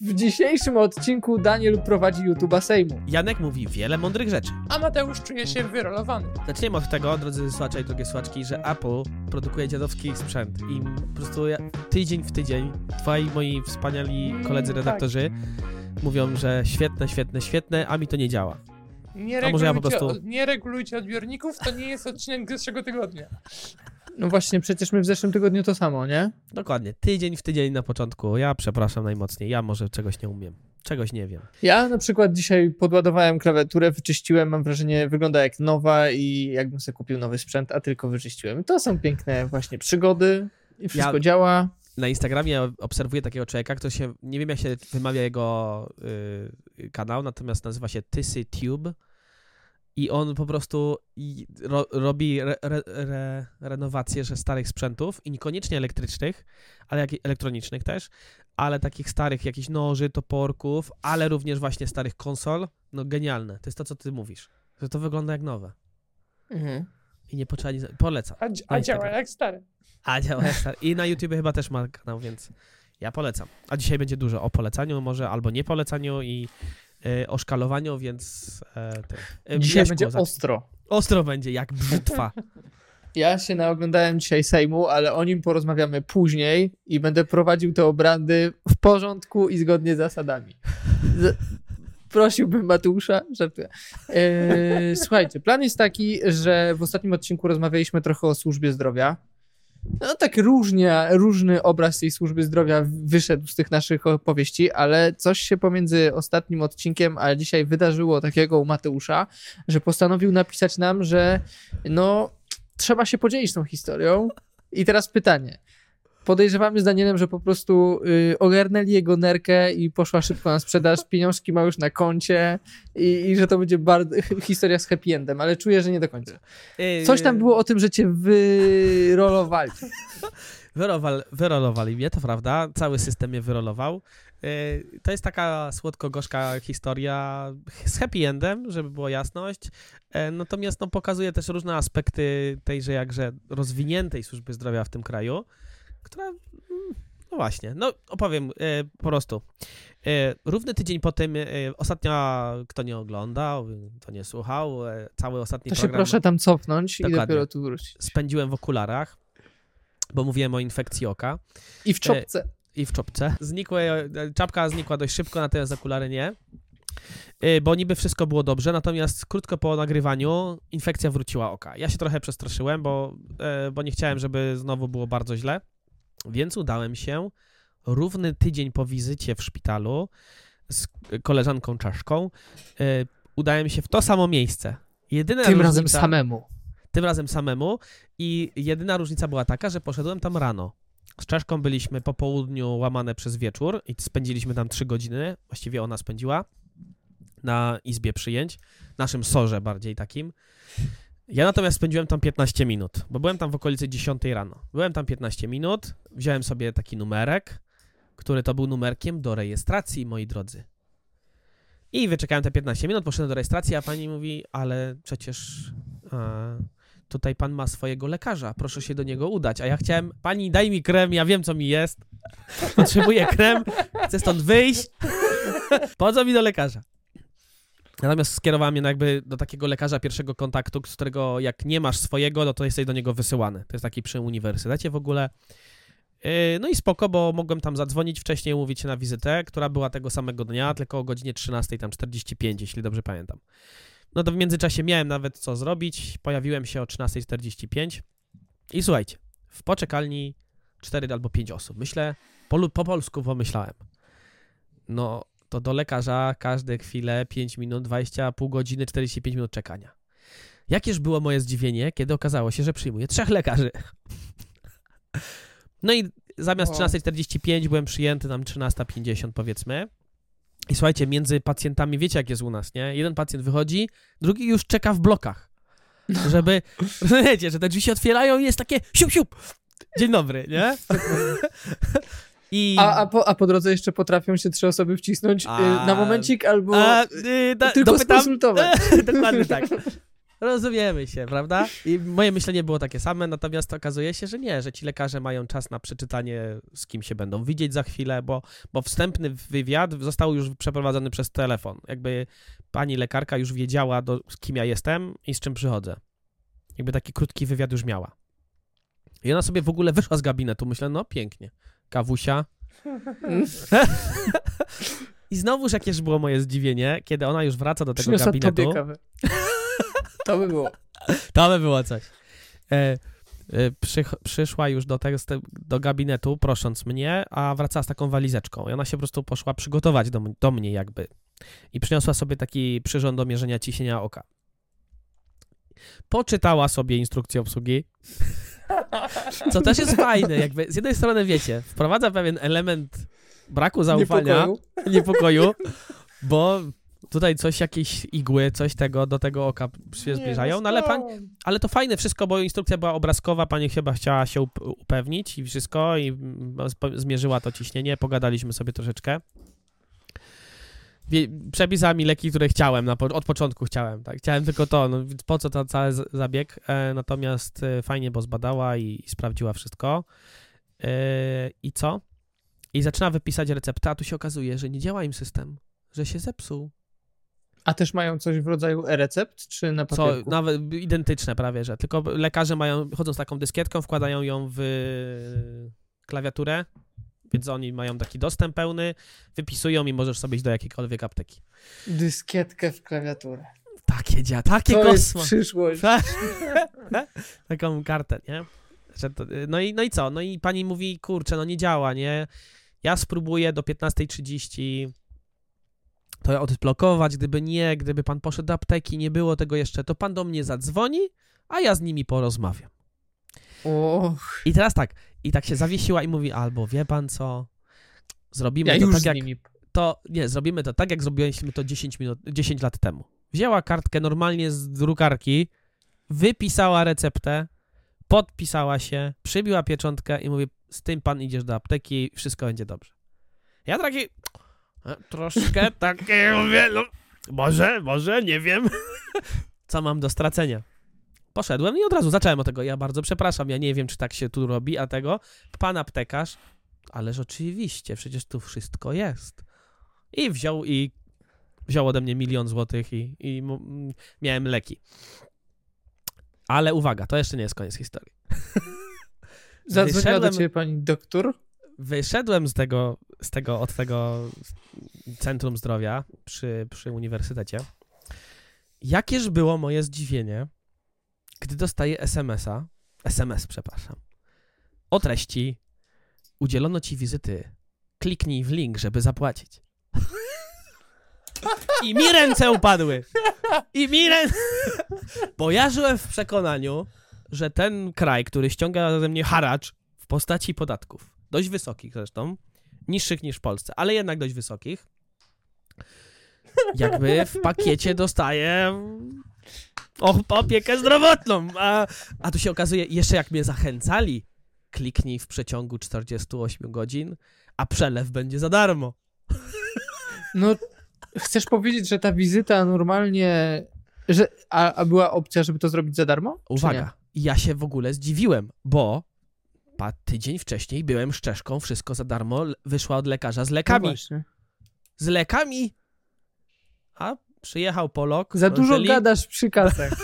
W dzisiejszym odcinku Daniel prowadzi YouTube'a Sejmu. Janek mówi wiele mądrych rzeczy. A Mateusz czuje się wyrolowany. Zaczniemy od tego, drodzy słuchacze i drogie słuchaczki, że Apple produkuje dziadowski sprzęt i po prostu ja, tydzień w tydzień twoi moi wspaniali koledzy Mm, redaktorzy mówią, że świetne, świetne, świetne, a mi to nie działa. Nie A może ja po regulujcie, prostu- nie regulujcie odbiorników, to nie jest odcinek zeszłego tygodnia. No właśnie, przecież my w zeszłym tygodniu to samo, nie? Dokładnie, tydzień w tydzień na początku. Ja przepraszam najmocniej, ja może czegoś nie umiem, czegoś nie wiem. Ja na przykład dzisiaj podładowałem klawiaturę, wyczyściłem, mam wrażenie, wygląda jak nowa i jakbym sobie kupił nowy sprzęt, a tylko wyczyściłem. To są piękne właśnie przygody i wszystko Ja- działa. Na Instagramie obserwuję takiego człowieka, który się, nie wiem jak się wymawia jego y, kanał, natomiast nazywa się TysyTube i on po prostu ro, robi re, re, re, renowację że starych sprzętów i niekoniecznie elektrycznych, ale jak, i elektronicznych też, ale takich starych jakichś noży, toporków, ale również właśnie starych konsol. No genialne. To jest to, co ty mówisz. Że to wygląda jak nowe. Mhm. I nie potrzeba nic... Polecam. A, a działa Instagram. jak stary. A działa jak stary. I na YouTube chyba też ma kanał, więc ja polecam. A dzisiaj będzie dużo o polecaniu, może albo nie polecaniu i o szkalowaniu, więc e, ty. E, Dzisiaj będzie zacznij. ostro. ostro będzie, jak brzytwa. Ja się naoglądałem dzisiaj Sejmu, ale o nim porozmawiamy później i będę prowadził te obrady w porządku i zgodnie z zasadami. Z... Prosiłbym Mateusza, żartuję. Eee, słuchajcie, plan jest taki, że w ostatnim odcinku rozmawialiśmy trochę o służbie zdrowia. No tak różnie, różny obraz tej służby zdrowia wyszedł z tych naszych opowieści, ale coś się pomiędzy ostatnim odcinkiem a dzisiaj wydarzyło takiego u Mateusza, że postanowił napisać nam, że no trzeba się podzielić tą historią. I teraz pytanie. Podejrzewamy z Danielem, że po prostu y, ogarnęli jego nerkę i poszła szybko na sprzedaż, pieniążki ma już na koncie i, i że to będzie bardzo, historia z happy endem, ale czuję, że nie do końca. Y, Coś tam było o tym, że cię wyrolowali. Wyrolowali, wyrolowali mnie, to prawda. Cały system mnie wyrolował. Y, To jest taka słodko-gorzka historia z happy endem, żeby było jasność. E, Natomiast no, pokazuje też różne aspekty tejże jakże rozwiniętej służby zdrowia w tym kraju, która, mm, no właśnie, no opowiem e, po prostu. E, Równy tydzień po tym, e, ostatnio, kto nie oglądał, kto nie słuchał, e, cały ostatni To się program proszę tam cofnąć i dopiero tu wrócić. spędziłem w okularach, bo mówiłem o infekcji oka. I w czopce. i w czopce. Znikły, czapka znikła dość szybko, natomiast okulary nie. Y, Bo niby wszystko było dobrze, natomiast krótko po nagrywaniu infekcja wróciła oka. Ja się trochę przestraszyłem, bo, e, bo nie chciałem, żeby znowu było bardzo źle, więc udałem się równy tydzień po wizycie w szpitalu z koleżanką czaszką. e, Udałem się w to samo miejsce. Jedyna Tym razem różnica- samemu. tym razem samemu i jedyna różnica była taka, że poszedłem tam rano. Z Czeszką byliśmy po południu łamane przez wieczór i spędziliśmy tam trzy godziny, właściwie ona spędziła na izbie przyjęć, naszym sorze bardziej takim. Ja natomiast spędziłem tam 15 minut, bo byłem tam w okolicy 10 rano. Byłem tam 15 minut, wziąłem sobie taki numerek, który to był numerkiem do rejestracji, moi drodzy. I wyczekałem te 15 minut, poszedłem do rejestracji, a pani mówi, ale przecież a, tutaj pan ma swojego lekarza, proszę się do niego udać. A ja chciałem, pani daj mi krem, ja wiem co mi jest, potrzebuję krem, chcę stąd wyjść, po co mi do lekarza? Natomiast skierowała mnie jakby do takiego lekarza pierwszego kontaktu, z którego jak nie masz swojego, no to jesteś do niego wysyłany. To jest taki przy uniwersytecie w ogóle. Yy, No i spoko, bo mogłem tam zadzwonić wcześniej, umówić się na wizytę, która była tego samego dnia, tylko o godzinie 13, tam 45, jeśli dobrze pamiętam. No to w międzyczasie miałem nawet co zrobić, pojawiłem się o 13.45 i słuchajcie, w poczekalni 4 albo 5 osób. Myślę, po, po polsku pomyślałem, no to do lekarza każde chwilę 5 minut, 20, pół godziny, 45 minut czekania. Jakież było moje zdziwienie, kiedy okazało się, że przyjmuję trzech lekarzy. No i zamiast O. 13.45 byłem przyjęty tam 13.50 powiedzmy. I słuchajcie, między pacjentami, wiecie jak jest u nas, nie? Jeden pacjent wychodzi, drugi już czeka w blokach. Żeby, rozumiecie, że te drzwi się otwierają i jest takie siup, siup. Dzień dobry, nie? I... A, a, po, a po drodze jeszcze potrafią się trzy osoby wcisnąć y, A- na momencik albo A, y, da, tylko dopytam- skonsultować. Dokładnie tak. Rozumiemy się, prawda? I moje myślenie było takie same, natomiast okazuje się, że nie, że ci lekarze mają czas na przeczytanie, z kim się będą widzieć za chwilę, bo, bo wstępny wywiad został już przeprowadzony przez telefon. Jakby pani lekarka już wiedziała, do, z kim ja jestem i z czym przychodzę. Jakby taki krótki wywiad już miała. I ona sobie w ogóle wyszła z gabinetu. Myślę, no pięknie. Kawusia. I znowuż jakież było moje zdziwienie, kiedy ona już wraca do tego Przyniosła gabinetu. tobie kawę. To by było. To by było coś. E, e, przych, przyszła już do, te- do gabinetu, prosząc mnie, a wracała z taką walizeczką. I ona się po prostu poszła przygotować do, do mnie jakby. I przyniosła sobie taki przyrząd do mierzenia ciśnienia oka. Poczytała sobie instrukcję obsługi, co też jest fajne. Jakby z jednej strony, wiecie, wprowadza pewien element braku zaufania, Niepokoju. niepokoju, bo tutaj coś, jakieś igły, coś tego do tego oka się zbliżają, no ale, pan, ale to fajne wszystko, bo instrukcja była obrazkowa, pani chyba chciała się up- upewnić i wszystko i mm, zmierzyła to ciśnienie, pogadaliśmy sobie troszeczkę. Wie- Przepisała mi leki, które chciałem, na od początku chciałem, tak, chciałem tylko to, no więc po co ten cały zabieg, e, natomiast e, fajnie, bo zbadała i, i sprawdziła wszystko. E, I co? I zaczyna wypisać receptę, a tu się okazuje, że nie działa im system, że się zepsuł. A też mają coś w rodzaju e-recept, czy na Co, papierku? nawet identyczne prawie, że tylko lekarze mają, chodzą z taką dyskietką, wkładają ją w klawiaturę, więc oni mają taki dostęp pełny, wypisują i możesz sobie iść do jakiejkolwiek apteki. Dyskietkę w klawiaturę. Takie dzia, takie To jest kosmo. przyszłość. Taką kartę, nie? No, i, no i co? No i pani mówi, kurczę, no nie działa, nie? Ja spróbuję do 15.30 to odblokować, gdyby nie, gdyby pan poszedł do apteki, nie było tego jeszcze, to pan do mnie zadzwoni, a ja z nimi porozmawiam. Och, I teraz tak, i tak się zawiesiła i mówi, albo wie pan co, zrobimy ja to już tak jak, nimi. to, nie, zrobimy to tak jak zrobiliśmy to 10 minut, 10 lat temu. Wzięła kartkę normalnie z drukarki, wypisała receptę, podpisała się, przybiła pieczątkę i mówi, z tym pan idziesz do apteki, wszystko będzie dobrze. Ja taki, e, troszkę takie, mówię, no, może, może, nie wiem, co mam do stracenia. Poszedłem i od razu zacząłem od tego, ja bardzo przepraszam, ja nie wiem, czy tak się tu robi, a tego, pan aptekarz, ależ oczywiście, przecież tu wszystko jest. I wziął i wziął ode mnie milion złotych i, i mm, miałem leki. Ale uwaga, to jeszcze nie jest koniec historii. Zadzwoniła do ciebie pani doktor? Wyszedłem z tego, z tego, od tego centrum zdrowia przy, przy uniwersytecie. Jakież było moje zdziwienie, gdy dostaję SMS-a, SMS, przepraszam, o treści udzielono ci wizyty, kliknij w link, żeby zapłacić. I mi ręce upadły. I mi ręce... Bo ja żyłem w przekonaniu, że ten kraj, który ściąga ze mnie haracz w postaci podatków, dość wysokich zresztą, niższych niż w Polsce, ale jednak dość wysokich, jakby w pakiecie dostaje o, opiekę zdrowotną. A, a tu się okazuje, jeszcze jak mnie zachęcali, kliknij w przeciągu 48 godzin, a przelew będzie za darmo. No, chcesz powiedzieć, że ta wizyta normalnie... Że, a, a była opcja, żeby to zrobić za darmo? Uwaga, ja się w ogóle zdziwiłem, bo pa, tydzień wcześniej byłem szczeszką, wszystko za darmo, wyszła od lekarza z No lekami. właśnie. z lekami, a przyjechał Polok. Za dużo gadasz przy kasach.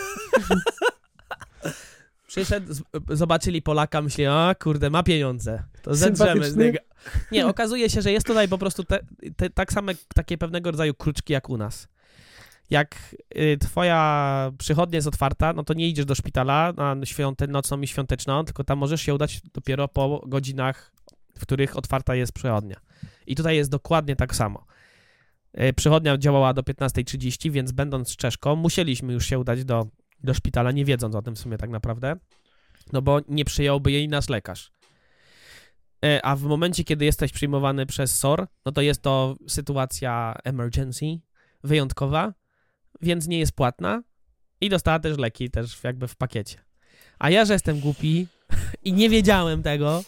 Przyszedł, zobaczyli Polaka, myśleli, a kurde, ma pieniądze, to zedrzemy z niego. Nie, okazuje się, że jest tutaj po prostu te, te, tak same, takie pewnego rodzaju kruczki jak u nas. Jak y, twoja przychodnia jest otwarta, no to nie idziesz do szpitala na świąte, nocną i świąteczną, tylko tam możesz się udać dopiero po godzinach, w których otwarta jest przychodnia. I tutaj jest dokładnie tak samo. Y, Przychodnia działała do 15.30, więc będąc Czeszką, musieliśmy już się udać do, do szpitala, nie wiedząc o tym w sumie tak naprawdę, no bo nie przyjąłby jej nasz lekarz. E, A w momencie, kiedy jesteś przyjmowany przez SOR, no to jest to sytuacja emergency, wyjątkowa, więc nie jest płatna i dostała też leki też jakby w pakiecie. A ja, że jestem głupi i nie wiedziałem tego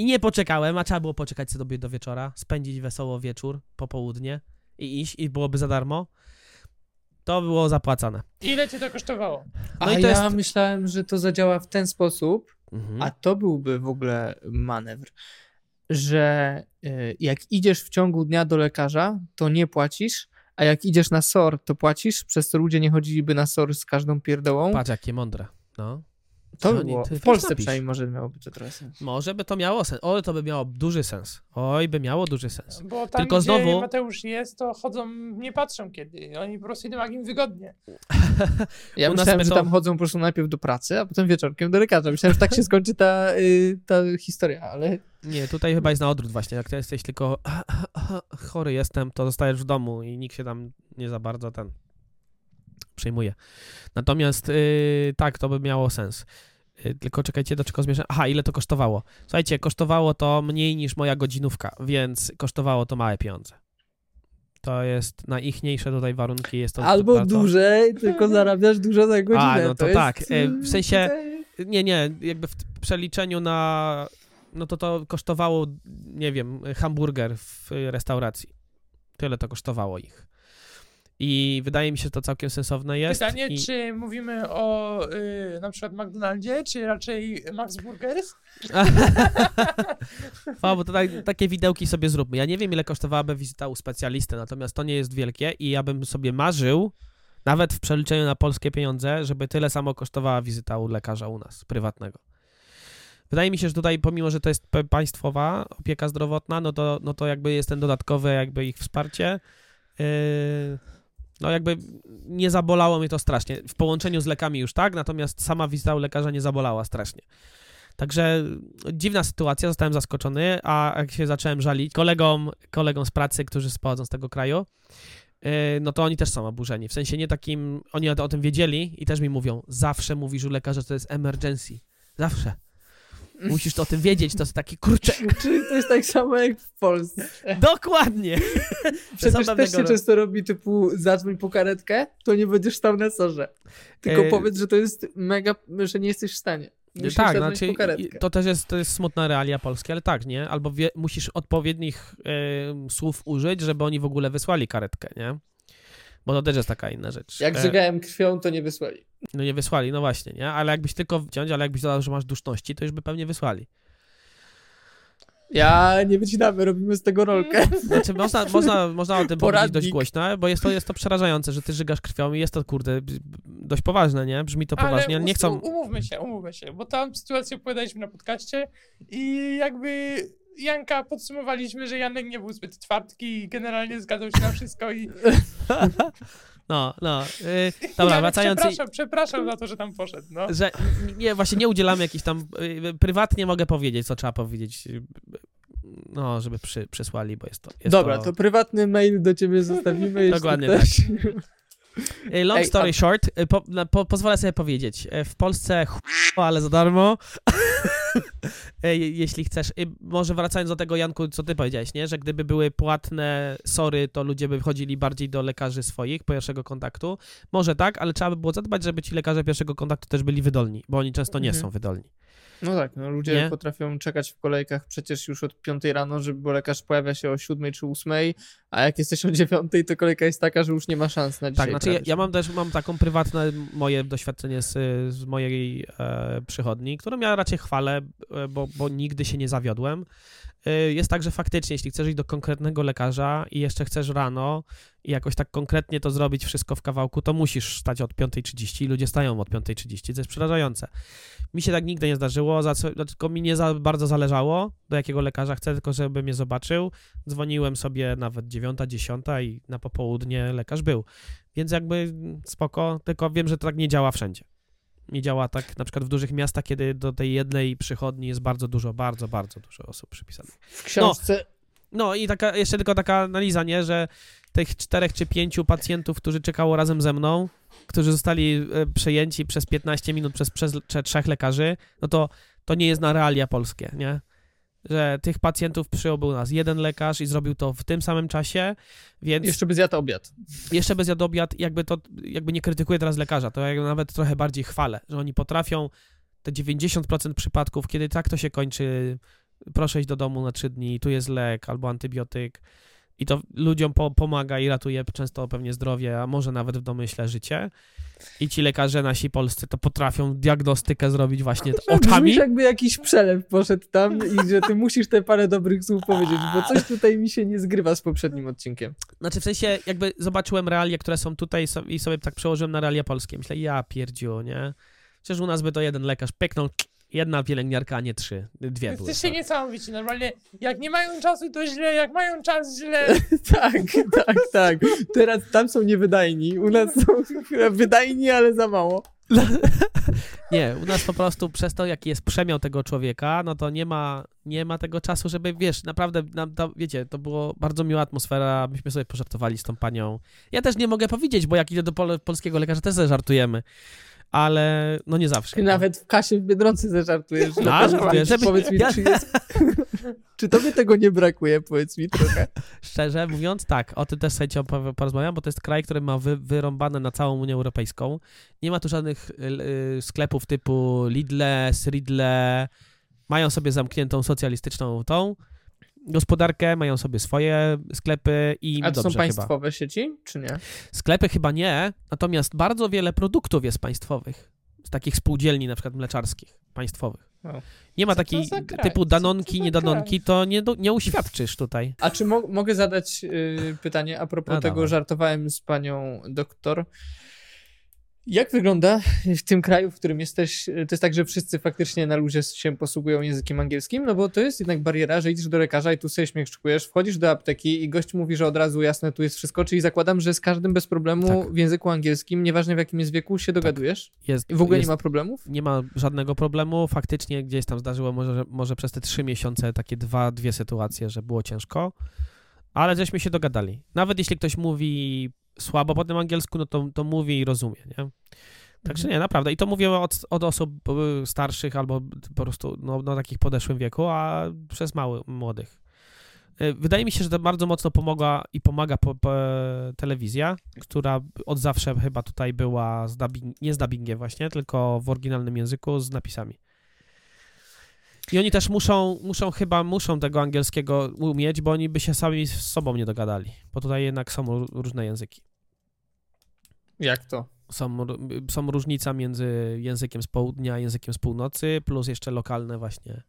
i nie poczekałem, a trzeba było poczekać sobie do wieczora, spędzić wesoło wieczór, popołudnie i iść i byłoby za darmo, To było zapłacane. Ile cię to kosztowało? No a i to ja jest- myślałem, że to zadziała w ten sposób, Mhm. a to byłby w ogóle manewr, że y, jak idziesz w ciągu dnia do lekarza, to nie płacisz, a jak idziesz na SOR, to płacisz, przez co ludzie nie chodziliby na SOR z każdą pierdołą. Patrz, jakie mądre. No. To by było. W Polsce przynajmniej może miałoby to trochę sens. Może by to miało sens. Oj, to by miało duży sens. Oj, by miało duży sens. Bo tam, Tylko gdzie znowu- Mateusz jest, to chodzą, nie patrzą kiedy. Oni po prostu idą jak im wygodnie. Ja U nas myślałem, my że to- tam chodzą po prostu najpierw do pracy, a potem wieczorkiem do lekarza. Myślałem, że tak się skończy ta, y, ta historia, ale Nie, tutaj chyba jest na odwrót właśnie. Jak ty jesteś tylko chory jestem, to zostajesz w domu i nikt się tam nie za bardzo ten przejmuje. Natomiast yy, tak, to by miało sens. Yy, tylko czekajcie, do czego zmierzam. Aha, ile to kosztowało? Słuchajcie, kosztowało to mniej niż moja godzinówka, więc kosztowało to małe pieniądze. To jest na ichniejsze tutaj warunki. Jest to albo bardzo... dłużej, tylko zarabiasz dużo za godzinę. A, no to jest, tak. E, w y, sensie- Nie, nie, jakby w przeliczeniu na. No to to kosztowało, nie wiem, hamburger w restauracji. Tyle to kosztowało ich. I wydaje mi się, że to całkiem sensowne jest. Pytanie, i... czy mówimy o y, na przykład McDonaldzie, czy raczej Max Burgers? o, bo to tak, takie widełki sobie zróbmy. Ja nie wiem, ile kosztowałaby wizyta u specjalisty, natomiast to nie jest wielkie i ja bym sobie marzył, nawet w przeliczeniu na polskie pieniądze, żeby tyle samo kosztowała wizyta u lekarza u nas, prywatnego. Wydaje mi się, że tutaj, pomimo, że to jest państwowa opieka zdrowotna, no to, no to jakby jest ten dodatkowy jakby ich wsparcie. Yy, no jakby nie zabolało mnie to strasznie. W połączeniu z lekami już tak, natomiast sama wizyta u lekarza nie zabolała strasznie. Także dziwna sytuacja, zostałem zaskoczony, a jak się zacząłem żalić kolegom, kolegom z pracy, którzy pochodzą z tego kraju, yy, no to oni też są oburzeni. W sensie nie takim, oni o, tym wiedzieli i też mi mówią, zawsze mówisz u lekarza, że to jest emergency. Zawsze. Musisz o tym wiedzieć, to jest taki kurczę. Czyli to jest tak samo jak w Polsce. Dokładnie. Przecież też się ro- często robi typu zadzwoń po karetkę, to nie będziesz stał na sorze. Tylko E, powiedz, że to jest mega, że nie jesteś w stanie. Musisz tak, znaczy to też jest, to jest smutna realia polskie, ale tak, nie? Albo wie, musisz odpowiednich e, słów użyć, żeby oni w ogóle wysłali karetkę, nie? Bo to też jest taka inna rzecz. Jak E, żygałem krwią, to nie wysłali. No nie wysłali, no właśnie, nie? Ale jakbyś tylko wciąć, ale jakbyś dodał, że masz duszności, to już by pewnie wysłali. Ja nie wycinamy, robimy z tego rolkę. Znaczy, można, można, można o tym powiedzieć dość głośno, bo jest to, jest to przerażające, że ty żygasz krwią i jest to, kurde, dość poważne, nie? Brzmi to poważnie, ale nie us- chcą... Umówmy się, umówmy się, bo tam sytuację opowiadaliśmy na podcaście i jakby Janka podsumowaliśmy, że Janek nie był zbyt twardki i generalnie zgadzał się na wszystko i No, no. Yy, dobra, Janek, wracając... i- przepraszam, przepraszam za to, że tam poszedł, no. że nie, właśnie nie udzielamy jakichś tam, y, prywatnie mogę powiedzieć, co trzeba powiedzieć, y, no, żeby przy, przysłali, bo jest to... Jest Dobra, to prywatny mail do ciebie zostawimy. jeśli Dokładnie ktoś- Long Ej, story a- short, y, po, po, pozwolę sobie powiedzieć, y, w Polsce ch**o, ale za darmo. Jeśli chcesz, y, może wracając do tego, Janku, co ty powiedziałeś, nie? Że gdyby były płatne sory, to ludzie by chodzili bardziej do lekarzy swoich pierwszego kontaktu. Może tak, ale trzeba by było zadbać, żeby ci lekarze pierwszego kontaktu też byli wydolni, bo oni często nie Mhm. są wydolni. No tak, no ludzie Nie? potrafią czekać w kolejkach przecież już od 5 rano, żeby bo lekarz pojawia się o 7 czy 8, a jak jesteś o 9, to kolejka jest taka, że już nie ma szans na dzisiaj. Tak, znaczy ja, ja mam też mam taką prywatne moje doświadczenie z, z mojej e, przychodni, którą ja raczej chwalę, e, bo, bo nigdy się nie zawiodłem. E, jest tak, że faktycznie, jeśli chcesz iść do konkretnego lekarza i jeszcze chcesz rano i jakoś tak konkretnie to zrobić wszystko w kawałku, to musisz stać od 5.30 i ludzie stają od 5.30, co jest przerażające. Mi się tak nigdy nie zdarzyło, za co, tylko mi nie za bardzo zależało, do jakiego lekarza chcę, tylko żeby mnie zobaczył. Dzwoniłem sobie nawet 9, 10 i na popołudnie lekarz był. Więc jakby spoko, tylko wiem, że to tak nie działa wszędzie. Nie działa tak na przykład w dużych miastach, kiedy do tej jednej przychodni jest bardzo dużo, bardzo, bardzo dużo osób przypisanych. W książce No i taka, jeszcze tylko taka analiza, nie, że tych czterech czy pięciu pacjentów, którzy czekało razem ze mną, którzy zostali e, przejęci przez 15 minut przez, przez trze- trzech lekarzy, no to to nie jest na realia polskie, nie? Że tych pacjentów przyjął nas jeden lekarz i zrobił to w tym samym czasie, więc jeszcze by zjadł obiad. jeszcze bez jadobiad, jakby to, jakby nie krytykuję teraz lekarza, to ja nawet trochę bardziej chwalę, że oni potrafią te 90% przypadków, kiedy tak to się kończy, proszę iść do domu na 3 dni, tu jest lek albo antybiotyk I to ludziom po, pomaga i ratuje często pewnie zdrowie, a może nawet w domyśle życie. I ci lekarze nasi polscy to potrafią diagnostykę zrobić właśnie oczami. Brzmisz jakby jakiś przelew poszedł tam i że ty musisz te parę dobrych słów powiedzieć, bo coś tutaj mi się nie zgrywa z poprzednim odcinkiem. Znaczy w sensie jakby zobaczyłem realia, które są tutaj i sobie tak przełożyłem na realia polskie. Myślę, ja pierdziu, nie? Przecież u nas by to jeden lekarz pyknął, jedna pielęgniarka, a nie trzy. Dwie były. Jesteście niesamowici, normalnie. Jak nie mają czasu, to źle, jak mają czas, źle. Tak, tak, tak. Teraz tam są niewydajni, u nas są wydajni, ale za mało. Nie, u nas po prostu przez to, jaki jest przemiał tego człowieka, no to nie ma, nie ma tego czasu, żeby, wiesz, naprawdę, nam to, wiecie, to było bardzo miła atmosfera, myśmy sobie pożartowali z tą panią. Ja też nie mogę powiedzieć, bo jak idę do pol polskiego lekarza, też żartujemy. Ale no nie zawsze. Ty nawet w kasie w Biedronce zażartujesz. No, No, żartuję, żeby- Powiedz mi, ja- czy jest... Czy tobie tego nie brakuje? Powiedz mi trochę. Szczerze mówiąc, tak, o tym też powie- porozmawiam, bo to jest kraj, który ma wy, wyrąbane na całą Unię Europejską. Nie ma tu żadnych y, y, sklepów typu Lidle, Sridle. Mają sobie zamkniętą socjalistyczną tą gospodarkę, mają sobie swoje sklepy i A to dobrze są państwowe sieci, czy nie? chyba. Sklepy chyba nie, natomiast bardzo wiele produktów jest państwowych. Z takich spółdzielni, na przykład mleczarskich, państwowych. O. Co Nie ma takiej typu Co to danonki, to nie, do- nie uświadczysz tutaj. A czy mo- mogę zadać y, pytanie a propos A, tego, dawaj. żartowałem z panią doktor. Jak wygląda w tym kraju, w którym jesteś? To jest tak, że wszyscy faktycznie na luzie się posługują językiem angielskim? No bo to jest jednak bariera, że idziesz do lekarza i tu sobie śmieszczkujesz, wchodzisz do apteki i gość mówi, że od razu jasne, tu jest wszystko, czyli zakładam, że z każdym bez problemu Tak. w języku angielskim, nieważne w jakim jest wieku, się dogadujesz? Jest, I w ogóle jest, nie ma problemów? nie ma żadnego problemu. Faktycznie gdzieś tam zdarzyło może, może przez te trzy miesiące takie dwa, dwie sytuacje, że było ciężko, ale żeśmy się dogadali. Nawet jeśli ktoś mówi słabo po tym angielsku, no to, to mówi i rozumie, nie? Także nie, naprawdę. I to mówię od, od osób y, starszych albo po prostu no, no, takich podeszłym wieku, a przez mały, młodych. Y, Wydaje mi się, że to bardzo mocno pomogła i pomaga po, po, telewizja, która od zawsze chyba tutaj była z dubbing, nie z dubbingiem właśnie, tylko w oryginalnym języku z napisami. I oni też muszą, muszą chyba, muszą tego angielskiego umieć, bo oni by się sami z sobą nie dogadali, bo tutaj jednak są ró- różne języki. Jak to? Są, są różnica między językiem z południa a językiem z północy, plus jeszcze lokalne właśnie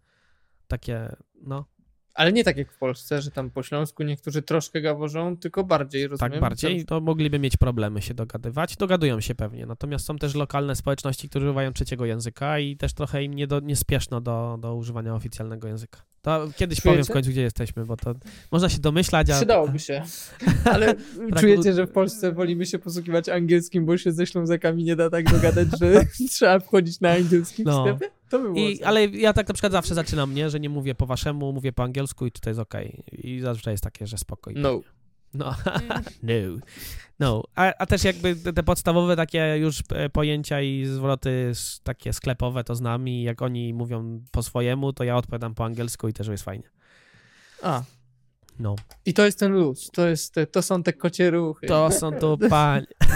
takie, no, Ale nie tak jak w Polsce, że tam po śląsku niektórzy troszkę gaworzą, tylko bardziej, rozumiem? tak bardziej, to mogliby mieć problemy się dogadywać. Dogadują się pewnie, natomiast są też lokalne społeczności, które używają trzeciego języka i też trochę im nie do, niespieszno do, do używania oficjalnego języka. To kiedyś powiem w Czujecie? końcu, gdzie jesteśmy, bo to można się domyślać, a... Przydałoby się. Ale czujecie, że w Polsce wolimy się posługiwać angielskim, bo się ze Ślązakami nie da tak dogadać, że trzeba wchodzić na angielskim No. sklepie? To by było I, ale ja tak na przykład zawsze zaczynam, nie, że nie mówię po waszemu, mówię po angielsku i to jest okej. I zazwyczaj jest takie, że spokoj. No. No, no. no. A, a też jakby te, podstawowe takie już e, pojęcia i zwroty takie sklepowe to znam i jak oni mówią po swojemu, to ja odpowiadam po angielsku i też jest fajnie. A, No. i to jest ten luz, to, jest, te- to są te kocie ruchy. To są tu panie.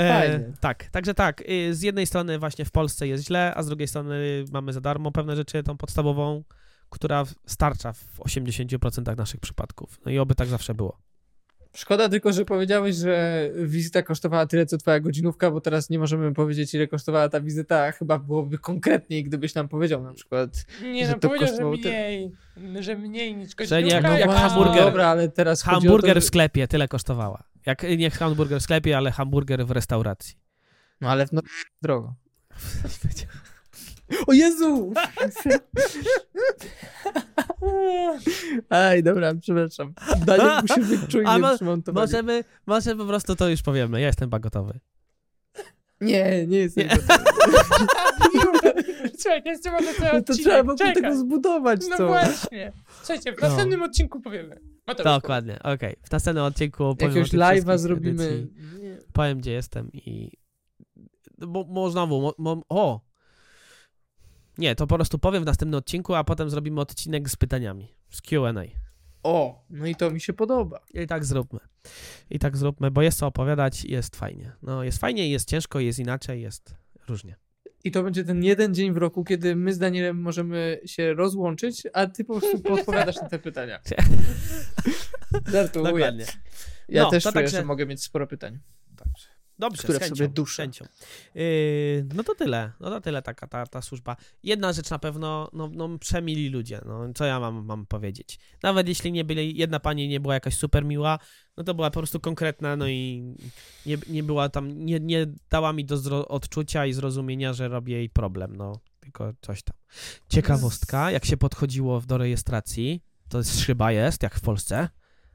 E, tak, także tak. y, Z jednej strony właśnie w Polsce jest źle, a z drugiej strony mamy za darmo pewne rzeczy, tą podstawową, która starcza w 80% naszych przypadków. No i oby tak zawsze było. Szkoda tylko, że powiedziałeś, że wizyta kosztowała tyle, co twoja godzinówka, bo teraz nie możemy powiedzieć, ile kosztowała ta wizyta, a chyba byłoby konkretniej, gdybyś nam powiedział na przykład. Nie, Że no to powiedział, że kosztowało tyle. mniej, że mniej niż Że nie jak- godzinówka, jak hamburger. Dobra, ale teraz Hamburger to, w że... sklepie tyle kosztowała. Jak nie hamburger w sklepie, ale hamburger w restauracji. No ale w no... drogo. O Jezu! Aj, dobra, przepraszam. Daniel musi być A czujnie mo-. Możemy, może po prostu to już powiemy. Ja jestem chyba gotowy. Nie, nie jestem Nie. gotowy. Słuchaj, cały No to odcinek, trzeba wokół czekaj. tego zbudować, No co? właśnie. Słuchajcie, w No. następnym odcinku powiemy. Mateusz, Dokładnie, okej. W następnym odcinku powiem Jakiegoś o tych live'a wszystkich zrobimy. edycji. Nie. Powiem, gdzie jestem i... Bo, bo znowu, mo, mo, o! Nie, to po prostu powiem w następnym odcinku, a potem zrobimy odcinek z pytaniami, z Q&A. O, no i to mi się podoba. I tak zróbmy. I tak zróbmy, bo jest co opowiadać, jest fajnie. No, jest fajnie, jest ciężko, jest inaczej, jest różnie. I to będzie ten jeden dzień w roku, kiedy my z Danielem możemy się rozłączyć, a ty po prostu podpowiadasz na te pytania. Żartuję. Dokładnie. Ja No, też czuję, także- że mogę mieć sporo pytań. Dobrze, które w chęcią, sobie duszę. Yy, no to tyle, no to tyle taka ta, ta służba. Jedna rzecz na pewno, no, no przemili ludzie, no co ja mam, mam powiedzieć. Nawet jeśli nie byli, jedna pani nie była jakaś super miła, no to była po prostu konkretna, no i nie, nie była tam, nie, nie dała mi do zro- odczucia i zrozumienia, że robię jej problem, no tylko coś tam. Ciekawostka, jak się podchodziło do rejestracji, to jest szyba jest, jak w Polsce,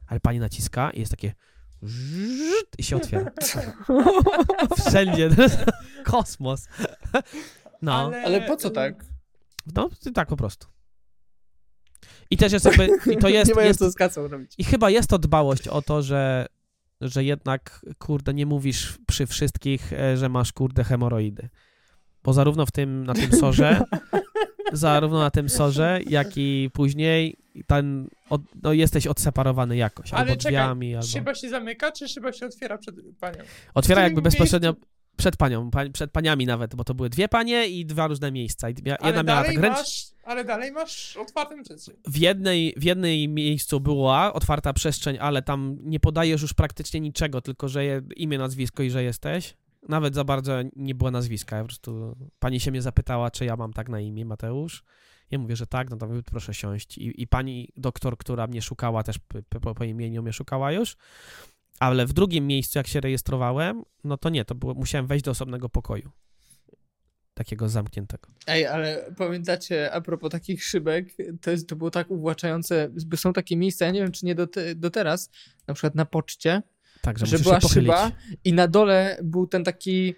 ale pani naciska i jest takie i się otwiera. Wszędzie. Kosmos. No, Ale po co tak? no tak po prostu. I też jest jakby, i to jest, nie jest co z kasą robić. i chyba jest to dbałość o to, że, że jednak, kurde, nie mówisz przy wszystkich, że masz, kurde, hemoroidy. Bo zarówno w tym, na tym sorze, zarówno na tym sorze, jak i później ten, od, no jesteś odseparowany jakoś, Ale albo czekaj, drzwiami, albo... Szyba się zamyka, czy szyba się otwiera przed panią? Otwiera jakby bezpośrednio miejscu- przed panią, przed paniami nawet, bo to były dwie panie i dwa różne miejsca. I mia- Ale jedna miała dalej tak ręcz... masz, ale dalej masz otwartą przestrzeń. W jednej, w jednej miejscu była otwarta przestrzeń, ale tam nie podajesz już praktycznie niczego, tylko że je, imię, nazwisko i że jesteś. Nawet za bardzo nie było nazwiska. Ja po prostu pani się mnie zapytała, czy ja mam tak na imię Mateusz. Ja mówię, że tak, no to proszę siąść. I, i pani doktor, która mnie szukała, też po, po, po imieniu mnie szukała już. Ale w drugim miejscu, jak się rejestrowałem, no to nie, to było, musiałem wejść do osobnego pokoju. Takiego zamkniętego. Ej, ale pamiętacie, a propos takich szybek, to, jest, to było tak uwłaczające, są takie miejsca, ja nie wiem, czy nie do, te, do teraz, na przykład na poczcie, Tak, że, że była szyba i na dole był ten taki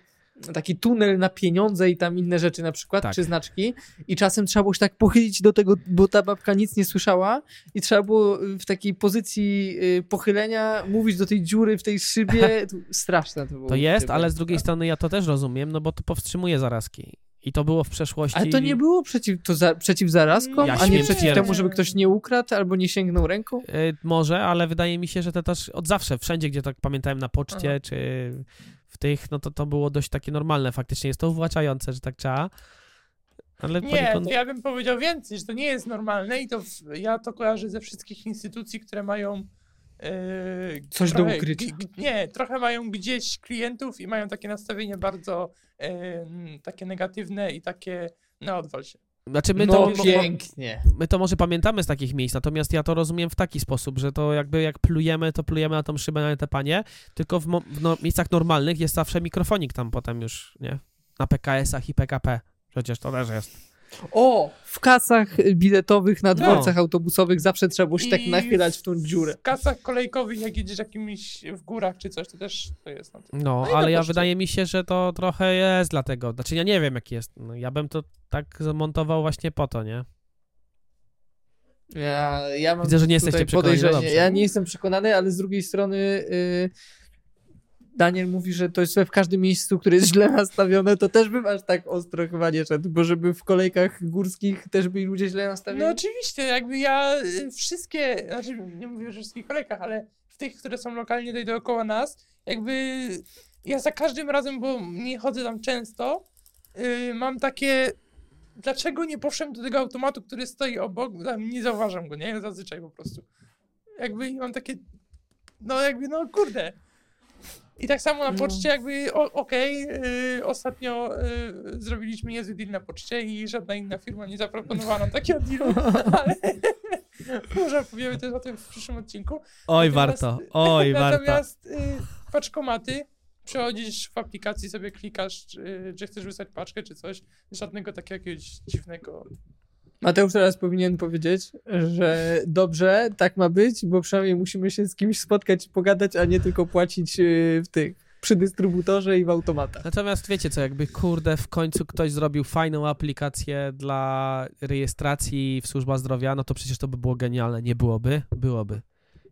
taki tunel na pieniądze i tam inne rzeczy na przykład, Tak. czy znaczki i czasem trzeba było się tak pochylić do tego, bo ta babka nic nie słyszała i trzeba było w takiej pozycji y, pochylenia mówić do tej dziury w tej szybie. Straszne to było. To jest, ale z drugiej strony ja to też rozumiem, no bo to powstrzymuje zarazki. I to było w przeszłości. Ale to nie było przeciw, to za, przeciw zarazkom, Ja a nie przeciw temu, żeby ktoś nie ukradł albo nie sięgnął ręką? Y, Może, ale wydaje mi się, że to też od zawsze, wszędzie, gdzie tak pamiętałem na poczcie, Aha. czy w tych, no to to było dość takie normalne faktycznie. Jest to uwłaczające, że tak trzeba. Ale Nie, poniekąd... to ja bym powiedział więcej, że to nie jest normalne i to w, ja to kojarzę ze wszystkich instytucji, które mają e, Coś do trochę ukrycia. g- g- nie, trochę mają gdzieś klientów i mają takie nastawienie bardzo m, takie negatywne i takie na odwal się. Znaczy my, no to, pięknie. my to może pamiętamy z takich miejsc, natomiast ja to rozumiem w taki sposób, że to jakby jak plujemy, to plujemy na tą szybę, na te panie, tylko w, w no, miejscach normalnych jest zawsze mikrofonik tam potem już, nie? Na PKS-ach i PKP. Przecież to też jest. O, w kasach biletowych na No. dworcach autobusowych zawsze trzeba było się tak I nachylać w tą dziurę. W kasach kolejkowych, jak jedziesz jakimiś w górach czy coś, to też to jest na tym. No, No ale ja wydaje mi się, że to trochę jest dlatego. Znaczy ja nie wiem jaki jest. No, ja bym to tak zamontował właśnie po to, nie? Ja, ja mam Widzę, że nie jesteście przekonani, no. Ja nie jestem przekonany, ale z drugiej strony y, Daniel mówi, że to jest w każdym miejscu, które jest źle nastawione, to też bym aż tak ostro chyba nie szedł, bo żeby w kolejkach górskich też byli ludzie źle nastawieni. No oczywiście, jakby ja y, wszystkie, znaczy nie mówię o wszystkich kolejkach, ale w tych, które są lokalnie tutaj dookoła nas, jakby ja za każdym razem, bo nie chodzę tam często, y, mam takie, dlaczego nie poszedłem do tego automatu, który stoi obok, nie zauważam go, nie? Zazwyczaj po prostu. Jakby mam takie, no jakby, no kurde. I tak samo na No. poczcie jakby, okej, y, ostatnio y, zrobiliśmy niezły deal na poczcie i żadna inna firma nie zaproponowała nam takiego dealu, ale może opowiemy też o tym w przyszłym odcinku. Oj, Natomiast- warto. Oj, warto. Natomiast y, paczkomaty, przechodzisz w aplikacji, sobie klikasz, czy, czy chcesz wysłać paczkę, czy coś, żadnego takiego jakiegoś dziwnego. Mateusz teraz powinien powiedzieć, że dobrze, tak ma być, bo przynajmniej musimy się z kimś spotkać i pogadać, a nie tylko płacić y, w tych przy dystrybutorze i w automatach. Natomiast wiecie co, jakby kurde w końcu ktoś zrobił fajną aplikację dla rejestracji w służba zdrowia, no to przecież to by było genialne. Nie byłoby? Byłoby.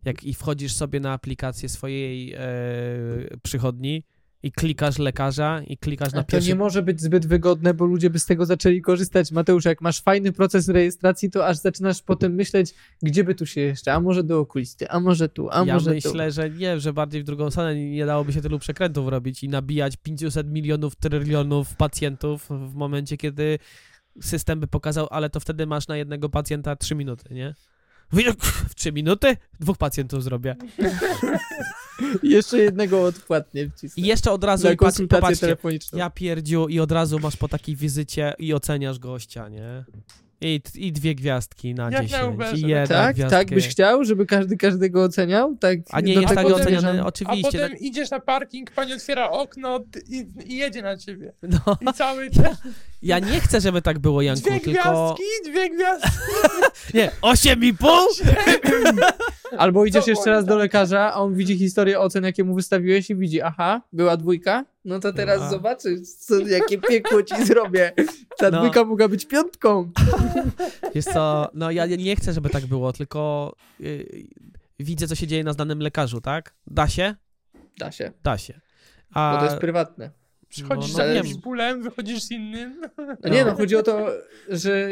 Jak i wchodzisz sobie na aplikację swojej e, przychodni i klikasz lekarza i klikasz na A to pierwszy... nie może być zbyt wygodne, bo ludzie by z tego zaczęli korzystać. Mateusz, jak masz fajny proces rejestracji, to aż zaczynasz potem myśleć, gdzie by tu się jeszcze, a może do okulisty, a może tu, a ja może tu. myślę, że nie, że bardziej w drugą stronę nie dałoby się tylu przekrętów robić i nabijać 500 milionów, trylionów pacjentów w momencie, kiedy system by pokazał, ale to wtedy masz na jednego pacjenta 3 minuty, nie? W trzy minuty dwóch pacjentów zrobię. Jeszcze jednego odpłatnie wcisnę. I jeszcze od razu patrz, konsultację popatrzcie, telefoniczną. ja pierdziu i od razu masz po takiej wizycie i oceniasz gościa, nie? I, i dwie gwiazdki na Jak na 10. Uberze. I jedną Tak, gwiazdkę. tak byś chciał, żeby każdy każdego oceniał? Tak, A nie do jest tego tak potem- oceniany, zmierzam. A oczywiście. potem tak- idziesz na parking, pani otwiera okno i, i jedzie na ciebie. No, I cały ten... ja nie chcę, żeby tak było, Janku, Dwie tylko... gwiazdki, dwie gwiazdki. Nie, osiem i pół? Albo idziesz jeszcze raz do lekarza, a on widzi historię ocen, jakie mu wystawiłeś i widzi, aha, była dwójka, no to teraz A. zobaczysz, co, jakie piekło ci zrobię. Ta No. dwójka mogła być piątką. Wiesz co, no ja nie chcę, żeby tak było, tylko yy, widzę, co się dzieje na znanym lekarzu, tak? Da się? Da się, Da się. bo A, to jest prywatne. Przychodzisz no, no, no no, z bólem, wychodzisz z innym. No nie no, chodzi o to, że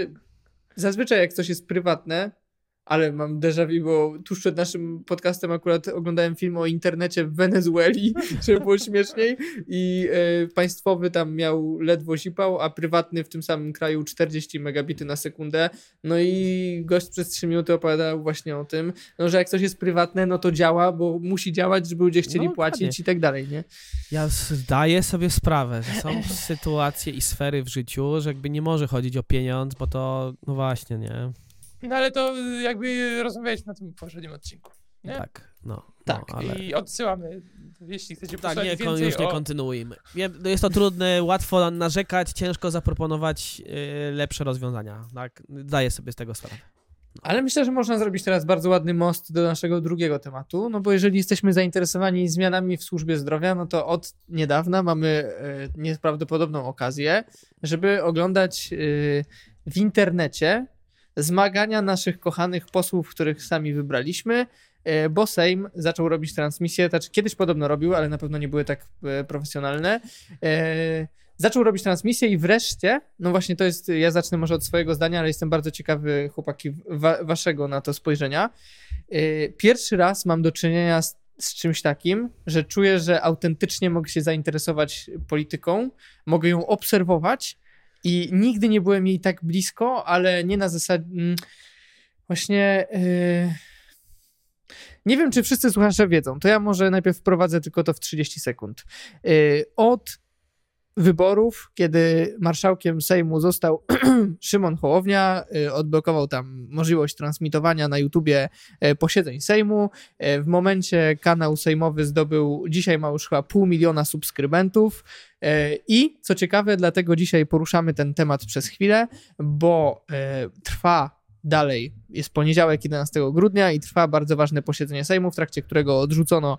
zazwyczaj jak coś jest prywatne, ale mam déjà vu, bo tuż przed naszym podcastem akurat oglądałem film o internecie w Wenezueli, żeby było śmieszniej i e, państwowy tam miał ledwo zipał, a prywatny w tym samym kraju 40 megabity na sekundę. No i gość przez 3 minuty opowiadał właśnie o tym, no, że jak coś jest prywatne, no to działa, bo musi działać, żeby ludzie chcieli No, płacić dokładnie. i tak dalej, nie? ja zdaję sobie sprawę, że są sytuacje i sfery w życiu, że jakby nie może chodzić o pieniądz, bo to, no właśnie, nie? No ale to y, jakby rozmawialiśmy na tym poprzednim odcinku. Nie? Tak, no. Tak, no, ale... I odsyłamy, jeśli chcecie Tak, posłuchać nie, więcej już nie o... kontynuujmy. Wiem, no jest to trudne, łatwo narzekać, ciężko zaproponować yy, lepsze rozwiązania. Tak, daję sobie z tego sprawę. Ale myślę, że można zrobić teraz bardzo ładny most do naszego drugiego tematu, no bo jeżeli jesteśmy zainteresowani zmianami w służbie zdrowia, no to od niedawna mamy e, nieprawdopodobną okazję, żeby oglądać w internecie zmagania naszych kochanych posłów, których sami wybraliśmy, e, bo Sejm zaczął robić transmisje, znaczy kiedyś podobno robił, ale na pewno nie były tak e, profesjonalne. E, zaczął robić transmisję i wreszcie, no właśnie to jest, ja zacznę może od swojego zdania, ale jestem bardzo ciekawy, chłopaki, wa waszego na to spojrzenia. Pierwszy raz mam do czynienia z, z czymś takim, że czuję, że autentycznie mogę się zainteresować polityką, mogę ją obserwować i nigdy nie byłem jej tak blisko, ale nie na zasadzie... mm, Właśnie... Yy... Nie wiem, czy wszyscy słuchacze wiedzą, to ja może najpierw wprowadzę tylko to w 30 sekund. Yy, Od wyborów, kiedy marszałkiem Sejmu został Szymon Hołownia, y, odblokował tam możliwość transmitowania na YouTubie e, posiedzeń Sejmu. E, W momencie kanał sejmowy zdobył, dzisiaj ma już chyba pół miliona subskrybentów. E, I co ciekawe, dlatego dzisiaj poruszamy ten temat przez chwilę, bo trwa dalej, jest poniedziałek 11 grudnia i trwa bardzo ważne posiedzenie Sejmu, w trakcie którego odrzucono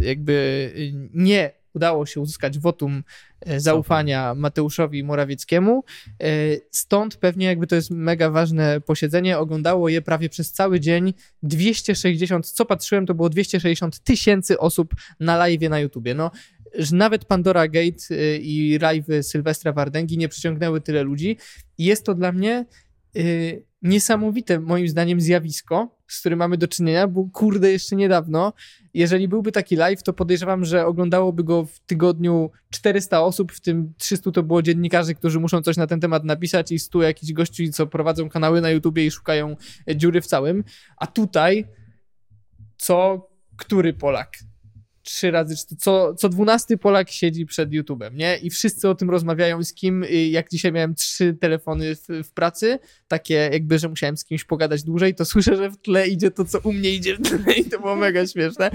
jakby nie udało się uzyskać wotum e, zaufania Mateuszowi Morawieckiemu. E, Stąd pewnie jakby to jest mega ważne posiedzenie. Oglądało je prawie przez cały dzień 260, co patrzyłem, to było 260 tysięcy osób na live na YouTubie. No, że nawet Pandora Gate y, i live Sylwestra Wardęgi nie przyciągnęły tyle ludzi. Jest to dla mnie y, niesamowite, moim zdaniem, zjawisko, z którym mamy do czynienia, bo kurde, jeszcze niedawno, jeżeli byłby taki live, to podejrzewam, że oglądałoby go w tygodniu 400 osób, w tym 300 to było dziennikarzy, którzy muszą coś na ten temat napisać i 100 jakichś gości, co prowadzą kanały na YouTubie i szukają e, dziury w całym. A tutaj co który Polak? Trzy razy, co, co dwunasty Polak siedzi przed YouTube'em, nie? I wszyscy o tym rozmawiają z kim, y, jak dzisiaj miałem trzy telefony w, w pracy, takie jakby, że musiałem z kimś pogadać dłużej, to słyszę, że w tle idzie to, co u mnie idzie w tle i to było mega śmieszne.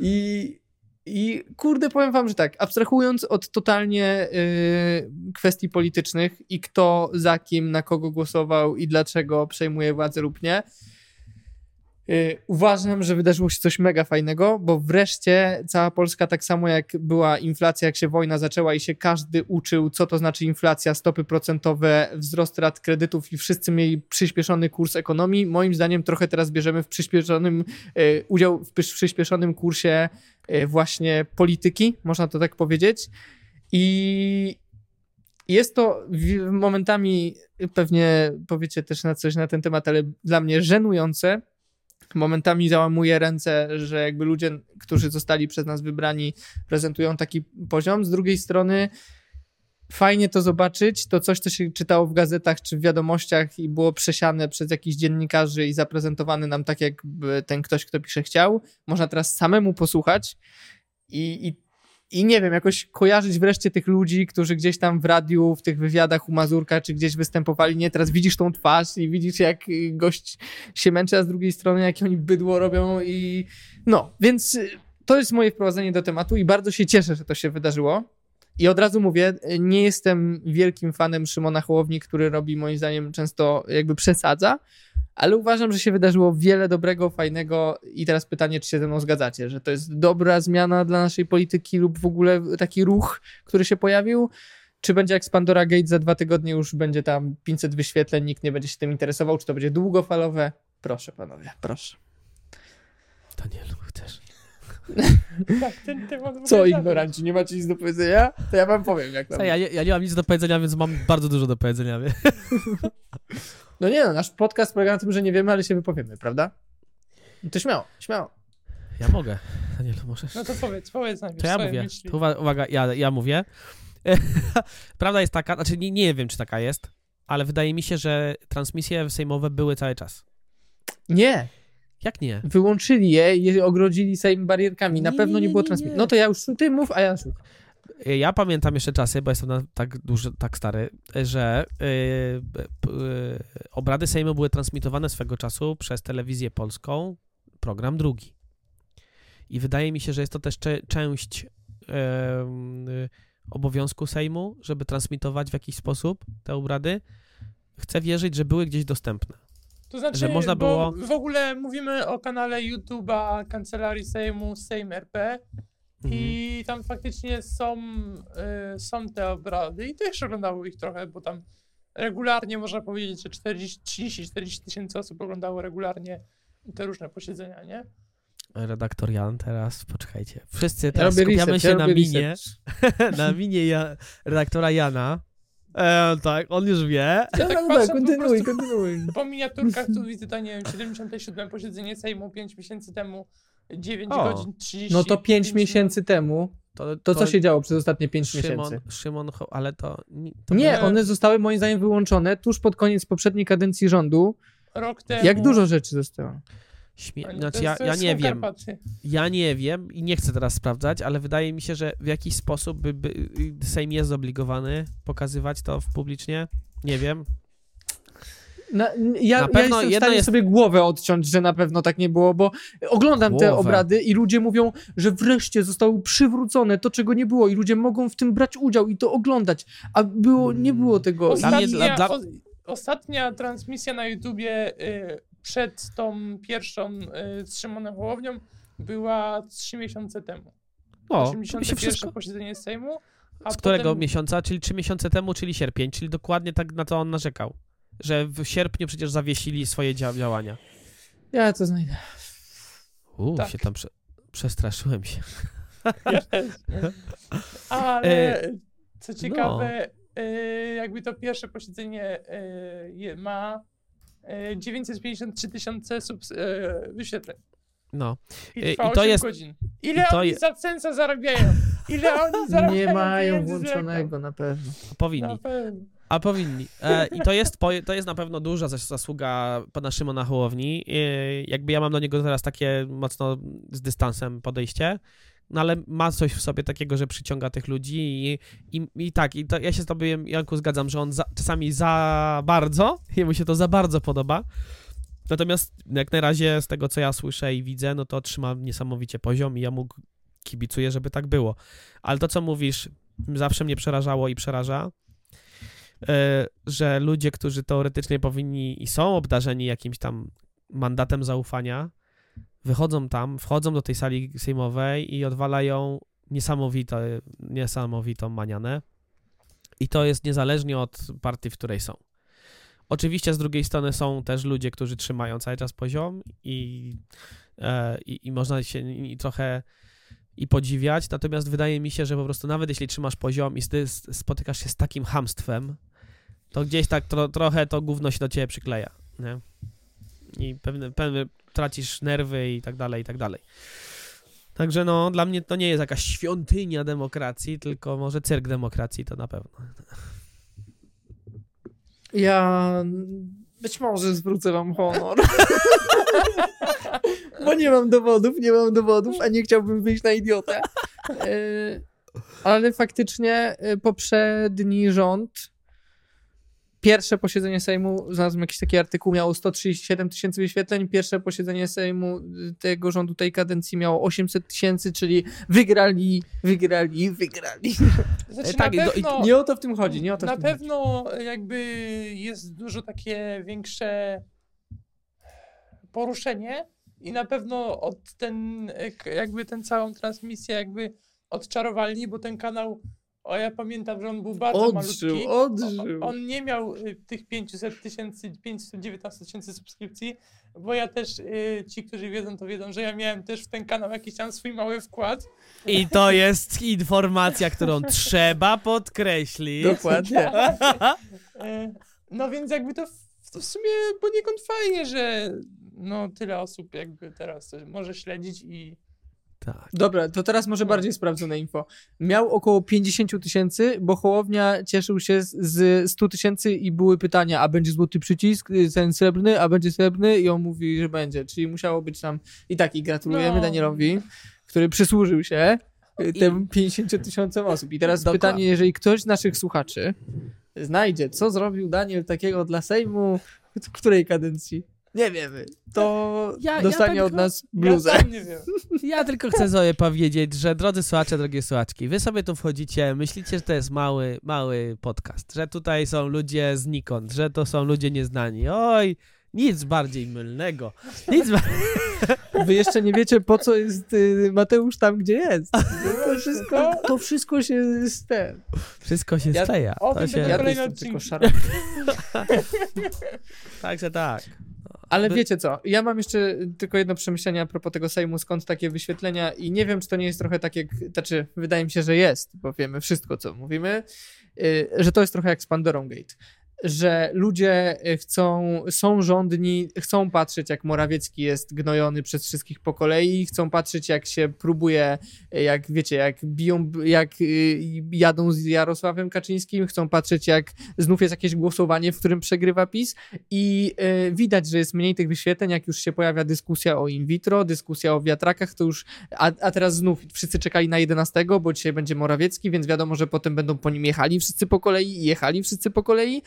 I, i kurde, powiem wam, że tak, abstrahując od totalnie y, kwestii politycznych i kto za kim, na kogo głosował i dlaczego przejmuje władzę lub nie, uważam, że wydarzyło się coś mega fajnego, bo wreszcie cała Polska, tak samo jak była inflacja, jak się wojna zaczęła i się każdy uczył, co to znaczy inflacja, stopy procentowe, wzrost rat kredytów i wszyscy mieli przyspieszony kurs ekonomii. Moim zdaniem trochę teraz bierzemy w przyspieszonym, y, udział w przy- przyspieszonym kursie y, właśnie polityki, można to tak powiedzieć. I jest to momentami, pewnie powiecie też na coś na ten temat, ale dla mnie żenujące. Momentami załamuje ręce, że jakby ludzie, którzy zostali przez nas wybrani, prezentują taki poziom. Z drugiej strony, fajnie to zobaczyć, to coś, co się czytało w gazetach czy w wiadomościach i było przesiane przez jakichś dziennikarzy i zaprezentowane nam tak, jakby ten ktoś, kto pisze, chciał. Można teraz samemu posłuchać i, i, i nie wiem, jakoś kojarzyć wreszcie tych ludzi, którzy gdzieś tam w radiu, w tych wywiadach u Mazurka, czy gdzieś występowali. Nie, teraz widzisz tą twarz i widzisz, jak gość się męczy, a z drugiej strony, jakie oni bydło robią i no, więc y, to jest moje wprowadzenie do tematu i bardzo się cieszę, że to się wydarzyło. I od razu mówię, nie jestem wielkim fanem Szymona Hołowni, który robi moim zdaniem często jakby przesadza, ale uważam, że się wydarzyło wiele dobrego, fajnego i teraz pytanie, czy się ze mną zgadzacie, że to jest dobra zmiana dla naszej polityki lub w ogóle taki ruch, który się pojawił, czy będzie jak z Pandora Gate za dwa tygodnie już będzie tam 500 wyświetleń, nikt nie będzie się tym interesował, czy to będzie długofalowe? Proszę panowie, proszę. Danielu, chcesz? Tak, ten temat w Co ignoranci, nie macie nic do powiedzenia? To ja wam powiem, jak tam. Ja, ja, ja nie mam nic do powiedzenia, więc mam bardzo dużo do powiedzenia. No nie no, nasz podcast polega na tym, że nie wiemy, ale się wypowiemy, prawda? No to śmiało, śmiało. Ja mogę. Danielu, możesz? No to powiedz, powiedz najpierw To ja mówię. myśli. To uwa- uwaga, ja, ja mówię. Prawda jest taka, znaczy nie, nie wiem, czy taka jest, ale wydaje mi się, że transmisje sejmowe były cały czas. Nie, Jak nie? wyłączyli je i ogrodzili Sejm barierkami. Na Nie, pewno nie nie, było transmisji. No to ja już, ty mów, a ja słucham. Ja pamiętam jeszcze czasy, bo jestem na, tak duży, tak stary, że yy, p- yy, obrady Sejmu były transmitowane swego czasu przez telewizję polską, program drugi. I wydaje mi się, że jest to też cze- część yy, obowiązku Sejmu, żeby transmitować w jakiś sposób te obrady. Chcę wierzyć, że były gdzieś dostępne. To znaczy, że można było- w ogóle mówimy o kanale YouTube'a Kancelarii Sejmu Sejm RP Mhm. i tam faktycznie są, y, są te obrady i też oglądało ich trochę, bo tam regularnie można powiedzieć, że 30-40 tysięcy osób oglądało regularnie te różne posiedzenia, nie? Redaktor Jan teraz, poczekajcie. Wszyscy Ja teraz robię skupiamy research, się ja na minie, na minie ja, redaktora Jana. E, tak, on już wie. Ja tak patrzę, po kontynuuj, prostu- kontynuuj. Po miniaturkach tu widzę, to nie wiem, 77 posiedzenie Sejmu 5 miesięcy temu, 9 O. godzin 30 No to 5 minut. miesięcy temu, To, to co się działo przez ostatnie 5 Szymon, miesięcy? Szymon, ale to... to Nie, one zostały moim zdaniem wyłączone tuż pod koniec poprzedniej kadencji rządu. Rok temu. Jak dużo rzeczy zostało. Śmie- znaczy ja, ja nie wiem, ja nie wiem i nie chcę teraz sprawdzać, ale wydaje mi się, że w jakiś sposób by, by Sejm jest zobligowany pokazywać to w publicznie. Nie wiem. Na, ja, Na pewno ja jestem w stanie jest- sobie głowę odciąć, że na pewno tak nie było, bo oglądam te Głowę. obrady i ludzie mówią, że wreszcie zostało przywrócone to, czego nie było i ludzie mogą w tym brać udział i to oglądać, a było, nie Mm. było tego. Dla mnie- Ostatnia, dla- dla- o, ostatnia transmisja na YouTubie y, przed tą pierwszą y, z Szymonem Hołownią była 3 miesiące temu. O, to mi 81 się wszystko... posiedzenie Sejmu. A Z którego potem, miesiąca? Czyli trzy miesiące temu, czyli sierpień, czyli dokładnie tak na to on narzekał. Że w sierpniu przecież zawiesili swoje dzia- działania. Ja to znajdę. Uuu, Tak. się tam prze... przestraszyłem się. Ale E, co ciekawe, y, jakby to pierwsze posiedzenie je- ma y, 953 tysiące subs- wyświetleń. No. I E, i to 8 jest- godzin. Ile to oni je- za censa zarabiają? Ile oni zarabiają? Nie mają włączonego na pewno. Powinni. Na pewno. A powinni. E, I to jest, to jest na pewno duża zas- zasługa pana Szymona Hołowni. E, jakby ja mam do niego teraz takie mocno z dystansem podejście, no ale ma coś w sobie takiego, że przyciąga tych ludzi i, i, i tak, i to ja się z tobą, Janku, zgadzam, że on za, czasami za bardzo, jemu się to za bardzo podoba. Natomiast jak na razie z tego, co ja słyszę i widzę, no to trzyma niesamowicie poziom i ja mu kibicuję, żeby tak było. Ale to, co mówisz, zawsze mnie przerażało i przeraża, że ludzie, którzy teoretycznie powinni i są obdarzeni jakimś tam mandatem zaufania, wychodzą tam, wchodzą do tej sali sejmowej i odwalają niesamowite, niesamowitą manianę. I to jest niezależnie od partii, w której są. Oczywiście z drugiej strony są też ludzie, którzy trzymają cały czas poziom i, e, i, i można się i trochę i podziwiać, natomiast wydaje mi się, że po prostu nawet jeśli trzymasz poziom i ty spotykasz się z takim hamstwem, to gdzieś tak tro, trochę to gówno się do ciebie przykleja, nie? I pewne, pewne tracisz nerwy i tak dalej, i tak dalej. Także no, dla mnie to nie jest jakaś świątynia demokracji, tylko może cyrk demokracji, to na pewno. Ja być może zwrócę wam honor. Bo nie mam dowodów, nie mam dowodów, a nie chciałbym wyjść na idiotę. E, Ale faktycznie e, poprzedni rząd, pierwsze posiedzenie Sejmu, znalazłem jakiś taki artykuł, miało 137 tysięcy wyświetleń, pierwsze posiedzenie Sejmu y, tego rządu tej kadencji miało 800 tysięcy, czyli wygrali, wygrali, wygrali. Znaczy, E, tak, pewno, Nie o to w tym chodzi, nie o to na tym chodzi. pewno jakby jest dużo takie większe poruszenie i na pewno od ten, jakby ten całą transmisję jakby odczarowali, bo ten kanał, o ja pamiętam, że on był bardzo Odżył, malutki. odżył. O- On nie miał y, tych 500 tysięcy, 519 tysięcy subskrypcji, bo ja też, y, ci, którzy wiedzą, to wiedzą, że ja miałem też w ten kanał jakiś tam swój mały wkład. I to jest informacja, którą trzeba podkreślić. Dokładnie. E, No więc jakby to w, to w sumie poniekąd fajnie, że no tyle osób jakby teraz może śledzić i Tak. Dobra, to teraz może bardziej sprawdzone info. Miał około 50 tysięcy, bo Hołownia cieszył się z- z 100 tysięcy i były pytania, a będzie złoty przycisk, y, ten srebrny, a będzie srebrny i on mówi, że będzie. Czyli musiało być tam i tak i gratulujemy No. Danielowi, który przysłużył się y, I- tym 50 tysiącom osób. I teraz Dokładnie. pytanie, jeżeli ktoś z naszych słuchaczy znajdzie, co zrobił Daniel takiego dla Sejmu, w której kadencji? Nie wiemy. To Ja- ja dostanie tak od tylko- nas bluzę. ja wiem. Ja tylko chcę sobie powiedzieć, że drodzy słuchacze, drogie słuchaczki, wy sobie tu wchodzicie, myślicie, że to jest mały, mały podcast, że tutaj są ludzie znikąd, że to są ludzie nieznani. Oj, nic bardziej mylnego. Nic ba- Wy jeszcze nie wiecie, po co jest y, Mateusz tam, gdzie jest. To wszystko, to wszystko się ten. Wszystko się Ja- steja. o To tym się... Ja tylko. Także tak. Ale wiecie co, ja mam jeszcze tylko jedno przemyślenie a propos tego Sejmu, skąd takie wyświetlenia i nie wiem, czy to nie jest trochę tak jak, znaczy wydaje mi się, że jest, bo wiemy wszystko, co mówimy, y, że to jest trochę jak z Pandorą Gate. Że ludzie y, chcą, są rządni, chcą patrzeć, jak Morawiecki jest gnojony przez wszystkich po kolei, chcą patrzeć, jak się próbuje, y, jak wiecie, jak biją, jak y, jadą z Jarosławem Kaczyńskim, chcą patrzeć, jak znów jest jakieś głosowanie, w którym przegrywa PiS i widać, że jest mniej tych wyświetleń, jak już się pojawia dyskusja o in vitro, dyskusja o wiatrakach, to już, a, a teraz znów wszyscy czekali na 11, bo dzisiaj będzie Morawiecki, więc wiadomo, że potem będą po nim jechali wszyscy po kolei i jechali wszyscy po kolei.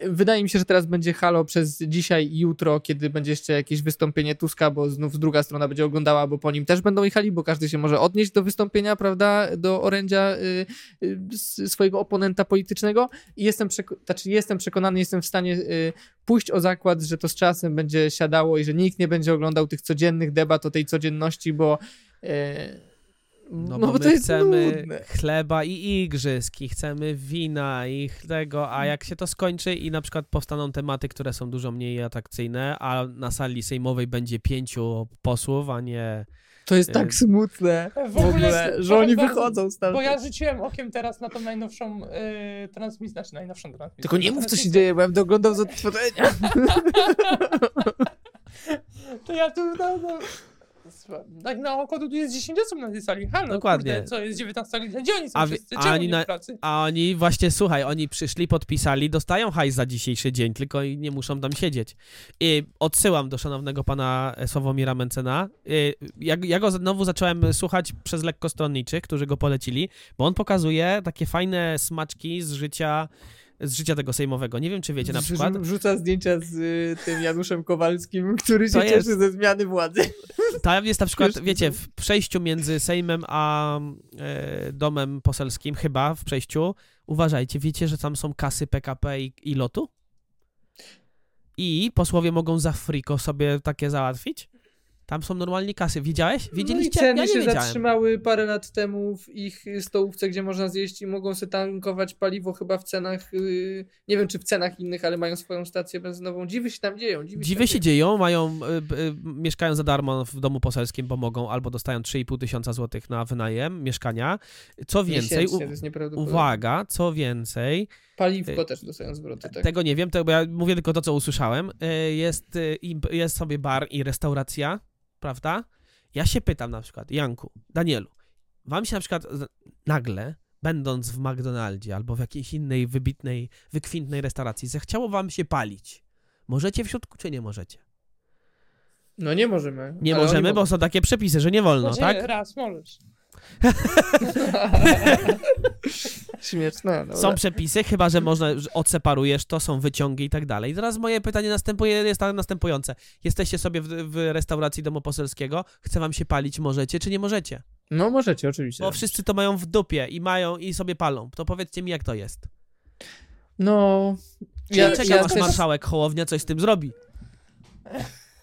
Wydaje mi się, że teraz będzie halo przez dzisiaj i jutro, kiedy będzie jeszcze jakieś wystąpienie Tuska, bo znów druga strona będzie oglądała, bo po nim też będą jechali, bo każdy się może odnieść do wystąpienia, prawda, do orędzia y, y, swojego oponenta politycznego. I jestem, przeko- znaczy jestem przekonany, jestem w stanie y, pójść o zakład, że to z czasem będzie siadało i że nikt nie będzie oglądał tych codziennych debat o tej codzienności, bo y, No, no bo, bo my to jest chcemy nudne. chleba i igrzysk, i chcemy wina i tego, a jak się to skończy i na przykład powstaną tematy, które są dużo mniej atrakcyjne, a na sali sejmowej będzie pięciu posłów, a nie... To jest Y, tak smutne W w ogóle że oni wam, wychodzą stamtąd. Bo ja rzuciłem okiem teraz na tą najnowszą y, transmisję, znaczy najnowszą transmisję. Tylko nie mów, co się dzieje, bo ja będę oglądał z odtworzenia. To ja tu, no, no, tak na oko tu jest 10 osób na tej sali. Halo, Dokładnie. Kurde, co jest 19 godzina? Gdzie oni są A wszyscy? a Czemu oni nie na- pracy? A oni właśnie, słuchaj, oni przyszli, podpisali, dostają hajs za dzisiejszy dzień, tylko i nie muszą tam siedzieć. I odsyłam do szanownego pana Sławomira Mencena. Ja, ja go znowu zacząłem słuchać przez lekkostronniczych, którzy go polecili, bo on pokazuje takie fajne smaczki z życia z życia tego sejmowego. Nie wiem, czy wiecie na przykład. Wrzuca zdjęcia z y, tym Januszem Kowalskim, który się To jest- cieszy ze zmiany władzy. Tam jest na przykład, Wiesz, wiecie, w przejściu między Sejmem a e, domem poselskim, chyba w przejściu, uważajcie, wiecie, że tam są kasy PKP i, i lotu? I posłowie mogą za friko sobie takie załatwić? Tam są normalnie kasy. Widziałeś? No Widzieliście? ceny ja nie się wiedziałem. zatrzymały parę lat temu w ich stołówce, gdzie można zjeść i mogą sobie tankować paliwo chyba w cenach, y, nie wiem czy w cenach innych, ale mają swoją stację benzynową. Dziwy się tam dzieją. Dziwy, Dziwy się dzieją, mają, y, y, mieszkają za darmo w domu poselskim, bo mogą, albo dostają 3,5 tysiąca złotych na wynajem mieszkania. Co więcej, u, to jest nieprawdopodobne. uwaga, co więcej, Paliwko Y, też dostają zwroty, tak. Tego nie wiem, to, bo ja mówię tylko to, co usłyszałem. Y, Jest, y, jest sobie bar i restauracja, prawda? Ja się pytam na przykład, Janku, Danielu, wam się na przykład nagle, będąc w McDonaldzie albo w jakiejś innej wybitnej, wykwintnej restauracji, zechciało wam się palić. Możecie w środku, czy nie możecie? No nie możemy. Nie możemy, bo są takie przepisy, że nie wolno, Znaczy, tak? raz możesz. Śmieszne. Są przepisy, chyba że można, że odseparujesz to, są wyciągi i tak dalej. Teraz moje pytanie następuje, jest następujące. Jesteście sobie w, w restauracji domu poselskiego, chce wam się palić, możecie czy nie możecie? No możecie, oczywiście. Bo wszyscy to mają w dupie i mają i sobie palą. To powiedzcie mi, jak to jest. No... Ja, czekam, ja aż marszałek Hołownia coś z tym zrobi.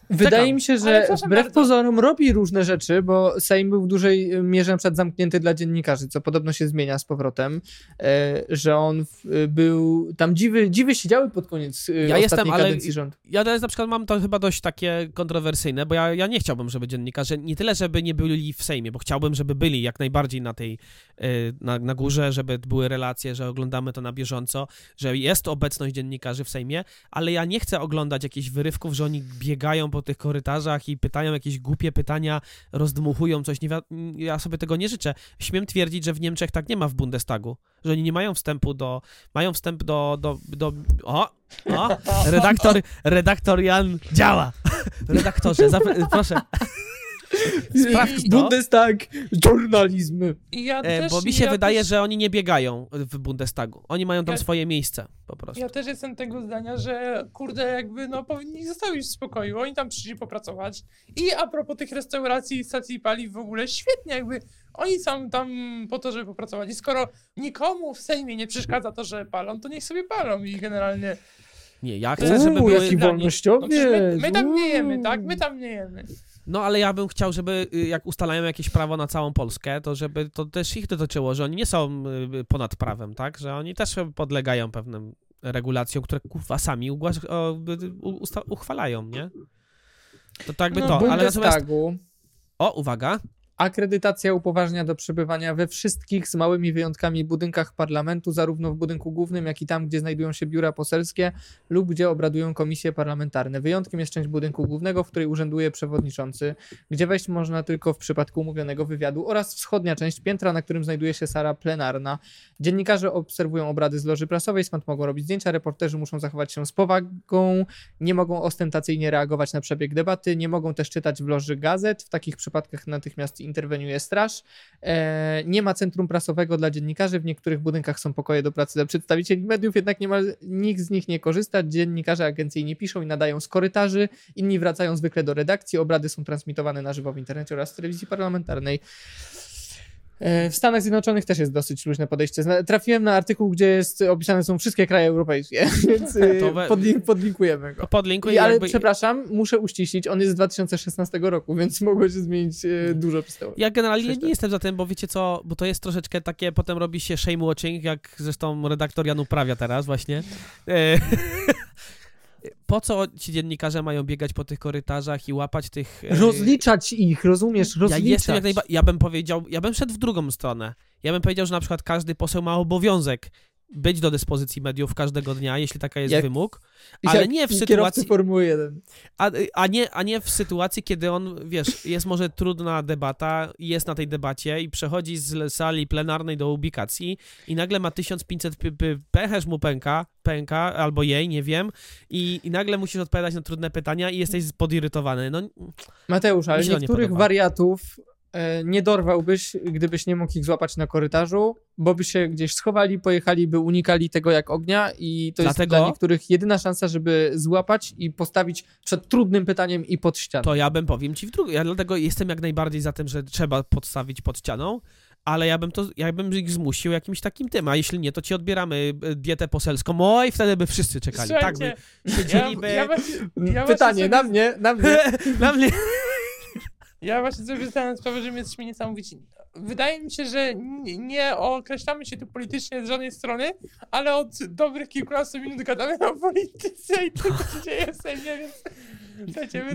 Wydaje Czekam. mi się, że wbrew bardzo. pozorom robi różne rzeczy, bo Sejm był w dużej mierze na przykład zamknięty dla dziennikarzy, co podobno się zmienia z powrotem, e, że on w, był, tam dziwy, dziwy siedziały pod koniec e, Ja jestem, ale- rządu. Ja teraz na przykład mam to chyba dość takie kontrowersyjne, bo ja, ja nie chciałbym, żeby dziennikarze, nie tyle, żeby nie byli w Sejmie, bo chciałbym, żeby byli jak najbardziej na tej, y, na, na górze, żeby były relacje, że oglądamy to na bieżąco, że jest obecność dziennikarzy w Sejmie, ale ja nie chcę oglądać jakichś wyrywków, że oni biegają po tych korytarzach i pytają jakieś głupie pytania, rozdmuchują coś, nie ja sobie tego nie życzę. Śmiem twierdzić, że w Niemczech tak nie ma w Bundestagu, że oni nie mają wstępu do, mają wstęp do, do, do o, o, redaktor, redaktor Jan działa. Redaktorze, proszę. Sprawdź to. Bundestag, żurnalizm. I ja E, też, bo mi się ja wydaje, też, że oni nie biegają w Bundestagu. Oni mają tam Ja- swoje miejsce po prostu. Ja też jestem tego zdania, że kurde, jakby no powinni zostawić w spokoju. Oni tam przyszli popracować. I a propos tych restauracji i stacji paliw w ogóle, świetnie jakby. Oni są tam po to, żeby popracować. I skoro nikomu w Sejmie nie przeszkadza to, że palą, to niech sobie palą i generalnie. Nie, ja chcę, żeby Uuu, były... jaki wolnościowiec. No my, my tam nie jemy, tak? My tam nie jemy. No ale ja bym chciał, żeby y, jak ustalają jakieś prawo na całą Polskę, to żeby to też ich dotyczyło, że oni nie są y, ponad prawem, tak? Że oni też podlegają pewnym regulacjom, które kurwa sami y, uchwalają, nie? To tak by No, to, ale natomiast... O, uwaga. Akredytacja upoważnia do przebywania we wszystkich z małymi wyjątkami budynkach parlamentu, zarówno w budynku głównym, jak i tam, gdzie znajdują się biura poselskie lub gdzie obradują komisje parlamentarne. Wyjątkiem jest część budynku głównego, w której urzęduje przewodniczący, gdzie wejść można tylko w przypadku umówionego wywiadu oraz wschodnia część piętra, na którym znajduje się sala plenarna. Dziennikarze obserwują obrady z loży prasowej, skąd mogą robić zdjęcia, reporterzy muszą zachować się z powagą, nie mogą ostentacyjnie reagować na przebieg debaty, nie mogą też czytać w loży gazet. W takich przypadkach natychmiast interweniuje straż. E, nie ma centrum prasowego dla dziennikarzy. W niektórych budynkach są pokoje do pracy dla przedstawicieli mediów, jednak nie ma, nikt z nich nie korzysta. Dziennikarze agencyjnie piszą i nadają z korytarzy. Inni wracają zwykle do redakcji. Obrady są transmitowane na żywo w internecie oraz w telewizji parlamentarnej. E, W Stanach Zjednoczonych też jest dosyć luźne podejście. Trafiłem na artykuł, gdzie jest opisane są wszystkie kraje europejskie, więc e, podlink, podlinkujemy go. Podlinkuj I, ale jakby... przepraszam, muszę uściślić, on jest z 2016 roku, więc mogło się zmienić e, dużo to. Ja generalnie nie jestem za tym, bo wiecie co, bo to jest troszeczkę takie, potem robi się shame watching, jak zresztą redaktor Jan uprawia teraz właśnie. Po co ci dziennikarze mają biegać po tych korytarzach i łapać tych... e, Rozliczać ich, rozumiesz? Ja Rozliczać. jestem jak najbardziej. Ja bym powiedział, ja bym szedł w drugą stronę. Ja bym powiedział, że na przykład każdy poseł ma obowiązek być do dyspozycji mediów każdego dnia, jeśli taka jest Jak- wymóg, ale nie w sytuacji, Formuły 1. a, a, nie, a nie w sytuacji, kiedy on, wiesz, jest może trudna debata, jest na tej debacie i przechodzi z sali plenarnej do ubikacji i nagle ma 1500 p- p- pęcherz mu pęka, pęka, albo jej, nie wiem, i, i nagle musisz odpowiadać na trudne pytania i jesteś podirytowany. No, Mateusz, ale nie niektórych podoba. wariatów nie dorwałbyś, gdybyś nie mógł ich złapać na korytarzu, bo by się gdzieś schowali, pojechali, by unikali tego jak ognia i to Dlatego- jest dla niektórych jedyna szansa, żeby złapać i postawić przed trudnym pytaniem i pod ścianą. To ja bym powiem ci w drugą. Ja dlatego jestem jak najbardziej za tym, że trzeba podstawić pod ścianą, ale ja bym to, ja bym ich zmusił jakimś takim tym, a jeśli nie, to ci odbieramy e, dietę poselską. O, i wtedy by wszyscy czekali. tak by Słuchajcie, siedzieliby. ja, ja, ja Pytanie na mnie, na mnie. Na mnie. Ja właśnie sobie zdałem sprawę, że my jesteśmy. Wydaje mi się, że nie, określamy się tu politycznie z żadnej strony, ale od dobrych kilkunastu minut gadamy o polityce i tym, co się dzieje w Sejmie, więc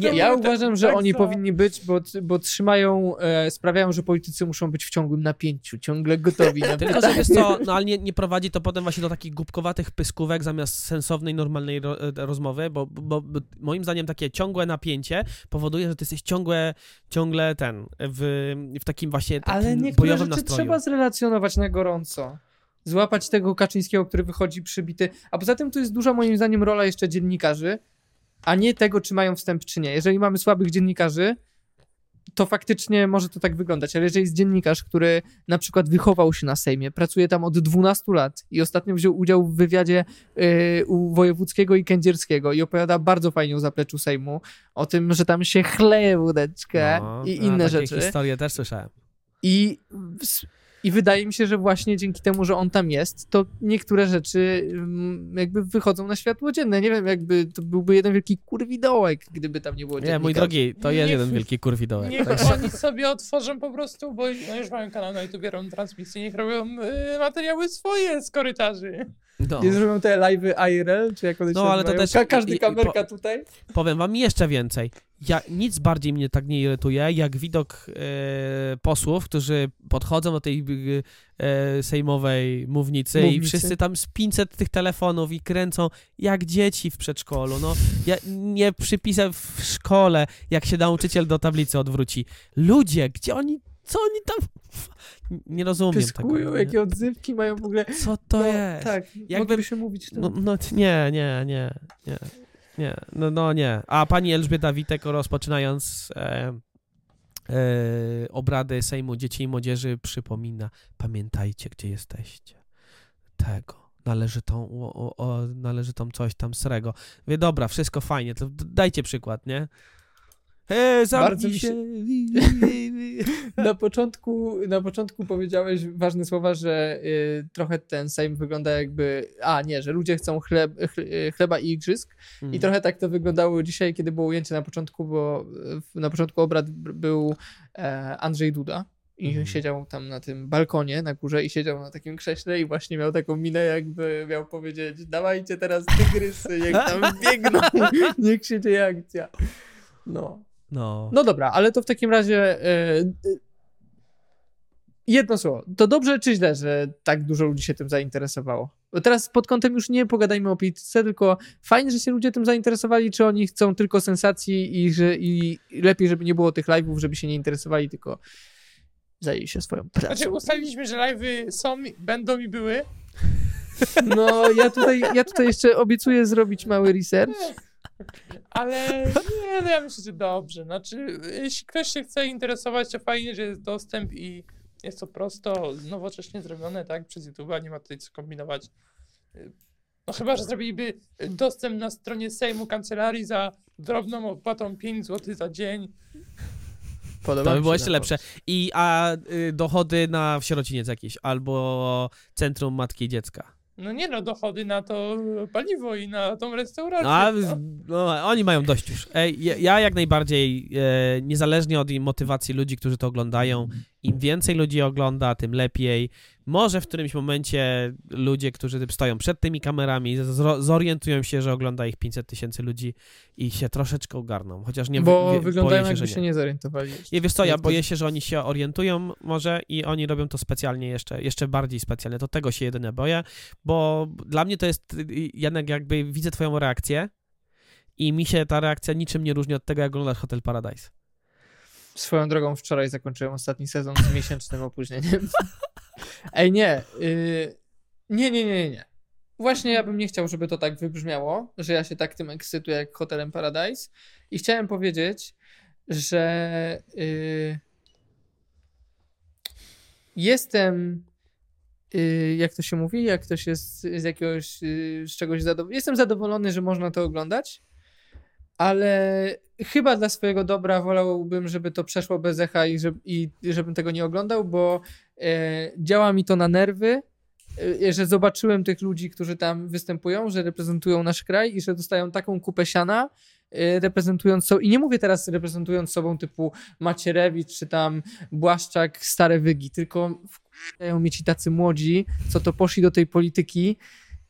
Nie, Ja mamy uważam, że tak oni powinni być, bo, bo trzymają, e, sprawiają, że politycy muszą być w ciągłym napięciu, ciągle gotowi na Tylko, że wiesz co, no ale nie, nie prowadzi to potem właśnie do takich głupkowatych pyskówek zamiast sensownej, normalnej ro, e, rozmowy, bo, bo, bo moim zdaniem takie ciągłe napięcie powoduje, że ty jesteś ciągle, ciągle ten, w, w takim właśnie takim Ale niektóre rzeczy nastroju. trzeba zrelacjonować na gorąco. Złapać tego Kaczyńskiego, który wychodzi przybity. A poza tym to jest duża moim zdaniem rola jeszcze dziennikarzy, a nie tego, czy mają wstęp, czy nie. Jeżeli mamy słabych dziennikarzy, to faktycznie może to tak wyglądać, ale jeżeli jest dziennikarz, który na przykład wychował się na Sejmie, pracuje tam od 12 lat i ostatnio wziął udział w wywiadzie yy, u Wojewódzkiego i Kędzierskiego i opowiada bardzo fajnie o zapleczu Sejmu, o tym, że tam się chleje wódeczkę No, i inne rzeczy. historie też słyszałem. I, I wydaje mi się, że właśnie dzięki temu, że on tam jest, to niektóre rzeczy mm, jakby wychodzą na światło dzienne. Nie wiem, jakby to byłby jeden wielki kurwidołek, gdyby tam nie było Nie, mój drogi, to jest Niech- jeden wielki kurwidołek. Niech Także- oni sobie otworzą po prostu, bo no już mają kanał na YouTube, robią transmisję, niech robią y, materiały swoje z korytarzy. No. Nie zrobią te live'y IRL, czy jak one się No, ale to też- Ka- Każdy i- i- kamerka tutaj. Powiem wam jeszcze więcej. Ja, nic bardziej mnie tak nie irytuje, jak widok e, posłów, którzy podchodzą do tej e, sejmowej mównicy, i Mównicy. wszyscy tam z 500 tych telefonów i kręcą jak dzieci w przedszkolu. No, ja nie przypisę w szkole, jak się nauczyciel do tablicy odwróci. Ludzie, gdzie oni, co oni tam... Nie rozumiem Pyskują, tego. jakie odzywki mają w ogóle. Co to no, jest? Tak, Jakby- moglibyśmy mówić. No, no t- nie, nie, nie, nie, nie, no, no nie. A pani Elżbieta Witek rozpoczynając e, e, obrady Sejmu Dzieci i Młodzieży przypomina, pamiętajcie, gdzie jesteście. Tego. Należy tą, o, o, należy tą coś tam srego. Wie, dobra, wszystko fajnie, to dajcie przykład, nie? E, Bardzo zamknij mi się- się. Na początku, na początku powiedziałeś ważne słowa, że y, trochę ten Sejm wygląda jakby. A nie, że ludzie chcą chleb, chle- chleba i igrzysk. I trochę tak to wyglądało dzisiaj, kiedy było ujęcie na początku, bo na początku obrad był e, Andrzej Duda i Mhm. siedział tam na tym balkonie na górze i siedział na takim krześle i właśnie miał taką minę, jakby miał powiedzieć dawajcie teraz tygrysy, niech tam biegną, niech się dzieje akcja. No. No. No dobra, ale to w takim razie e, e, jedno słowo. To dobrze czy źle, że tak dużo ludzi się tym zainteresowało? Bo teraz pod kątem już nie pogadajmy o polityce, tylko fajnie, że się ludzie tym zainteresowali, czy oni chcą tylko sensacji i, że, i lepiej, żeby nie było tych live'ów, żeby się nie interesowali, tylko zajęli się swoją Znaczy pracą. ustaliliśmy, że live'y są, będą i były. No, ja tutaj, ja tutaj jeszcze obiecuję zrobić mały research. Ale nie, no ja myślę, że dobrze. Znaczy, jeśli ktoś się chce interesować, to fajnie, że jest dostęp i jest to prosto, nowocześnie zrobione, tak, przez YouTube'a, nie ma tutaj co kombinować. No chyba, że zrobiliby dostęp na stronie Sejmu Kancelarii za drobną opłatą 5 zł za dzień. Podoba To by było się jeszcze lepsze. I a y, dochody na sierociniec jakiś, albo Centrum Matki i Dziecka. No nie no, dochody na to paliwo i na tą restaurację. No, a, no. no, oni mają dość już. Ej, ja, ja jak najbardziej, e, niezależnie od motywacji ludzi, którzy to oglądają, im więcej ludzi ogląda, tym lepiej. Może w którymś momencie ludzie, którzy stoją przed tymi kamerami, zorientują się, że ogląda ich 500 tysięcy ludzi i się troszeczkę ogarną. Chociaż nie Bo wie- wyglądają się, jakby się nie. nie zorientowali. Nie, wiesz co, ja boję się, że oni się orientują może i oni robią to specjalnie jeszcze, jeszcze bardziej specjalnie. To tego się jedynie boję, bo dla mnie to jest, jednak jakby widzę twoją reakcję i mi się ta reakcja niczym nie różni od tego, jak oglądasz Hotel Paradise. Swoją drogą wczoraj zakończyłem ostatni sezon z miesięcznym opóźnieniem. Ej, nie. y, nie, nie, nie, nie, nie. Właśnie ja bym nie chciał, żeby to tak wybrzmiało, że ja się tak tym ekscytuję jak Hotelem Paradise. I chciałem powiedzieć, że y, jestem, y, jak to się mówi, jak ktoś jest z jakiegoś, y, z czegoś zadowolony. Jestem zadowolony, że można to oglądać, ale chyba dla swojego dobra wolałbym, żeby to przeszło bez echa i, żeby, i żebym tego nie oglądał, bo e, działa mi to na nerwy, e, że zobaczyłem tych ludzi, którzy tam występują, że reprezentują nasz kraj i że dostają taką kupę siana, e, reprezentując sobą, i nie mówię teraz reprezentując sobą typu Macierewicz czy tam Błaszczak, stare wygi, tylko wkładają mnie ci tacy młodzi, co to poszli do tej polityki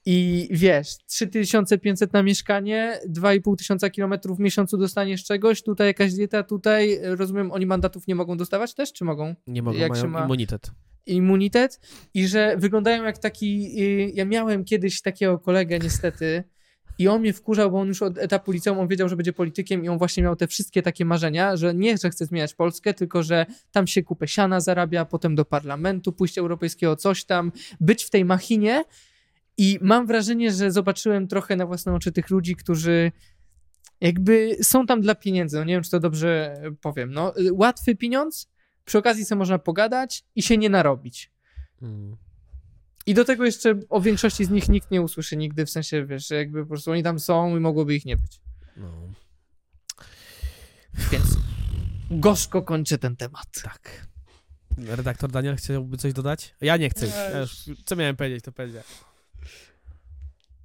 I wiesz, 3500 na mieszkanie, 2,5 tysiąca kilometrów w miesiącu dostaniesz czegoś, tutaj jakaś dieta, tutaj, rozumiem, oni mandatów nie mogą dostawać też, czy mogą? Nie mogą, Jak się mają ma- immunitet. immunitet i że wyglądają jak taki. y, Ja miałem kiedyś takiego kolegę, niestety. I on mnie wkurzał, bo on już od etapu liceum on wiedział, że będzie politykiem i on właśnie miał te wszystkie takie marzenia, że nie, że chce zmieniać Polskę, tylko że tam się kupę siana zarabia, potem do parlamentu, pójść europejskiego, coś tam, być w tej machinie. I mam wrażenie, że zobaczyłem trochę na własne oczy tych ludzi, którzy jakby są tam dla pieniędzy. No nie wiem, czy to dobrze powiem. No, łatwy pieniądz, przy okazji sobie można pogadać i się nie narobić. Mm. I do tego jeszcze o większości z nich nikt nie usłyszy nigdy, w sensie, wiesz, jakby po prostu oni tam są i mogłoby ich nie być. No, Więc gorzko kończę ten temat. tak. Redaktor Daniel chciałby coś dodać? Ja nie chcę. Ja już, co miałem powiedzieć, to powiedziałem.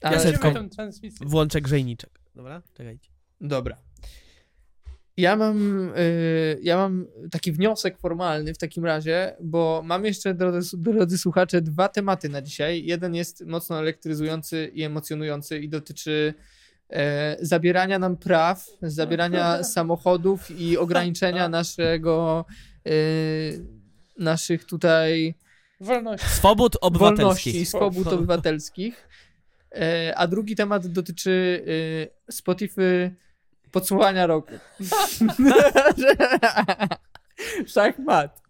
Ale, Ja sobie Kończymy tylko- tą transmisję. Włączę grzejniczek. Dobra? Czekajcie. Dobra. Ja mam, y, ja mam taki wniosek formalny w takim razie, bo mam jeszcze, drodzy, drodzy słuchacze, dwa tematy na dzisiaj. Jeden jest mocno elektryzujący i emocjonujący i dotyczy e, zabierania nam praw, zabierania samochodów i ograniczenia naszego, e, naszych tutaj. Swobód wolności i obywatelskich. swobód obywatelskich. E, A drugi temat dotyczy e, Spotify podsumowania roku. Szachmat.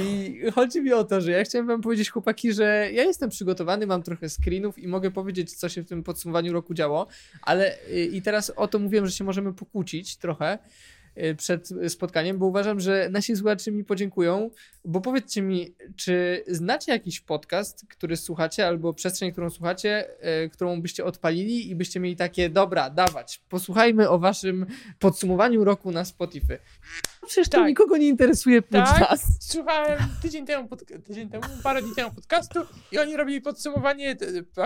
I chodzi mi o to, że ja chciałem wam powiedzieć, chłopaki, że ja jestem przygotowany, mam trochę screenów i mogę powiedzieć, co się w tym podsumowaniu roku działo, ale y, i teraz o to mówiłem, że się możemy pokłócić trochę przed spotkaniem, bo uważam, że nasi słuchacze mi podziękują, bo powiedzcie mi, czy znacie jakiś podcast, który słuchacie, albo przestrzeń, którą słuchacie, y, którą byście odpalili i byście mieli takie, dobra, dawać, posłuchajmy o waszym podsumowaniu roku na Spotify. Przecież to Tak. nikogo nie interesuje prócz Tak. Słuchałem tydzień temu, pod, tydzień temu, parę dni temu podcastu i oni robili podsumowanie,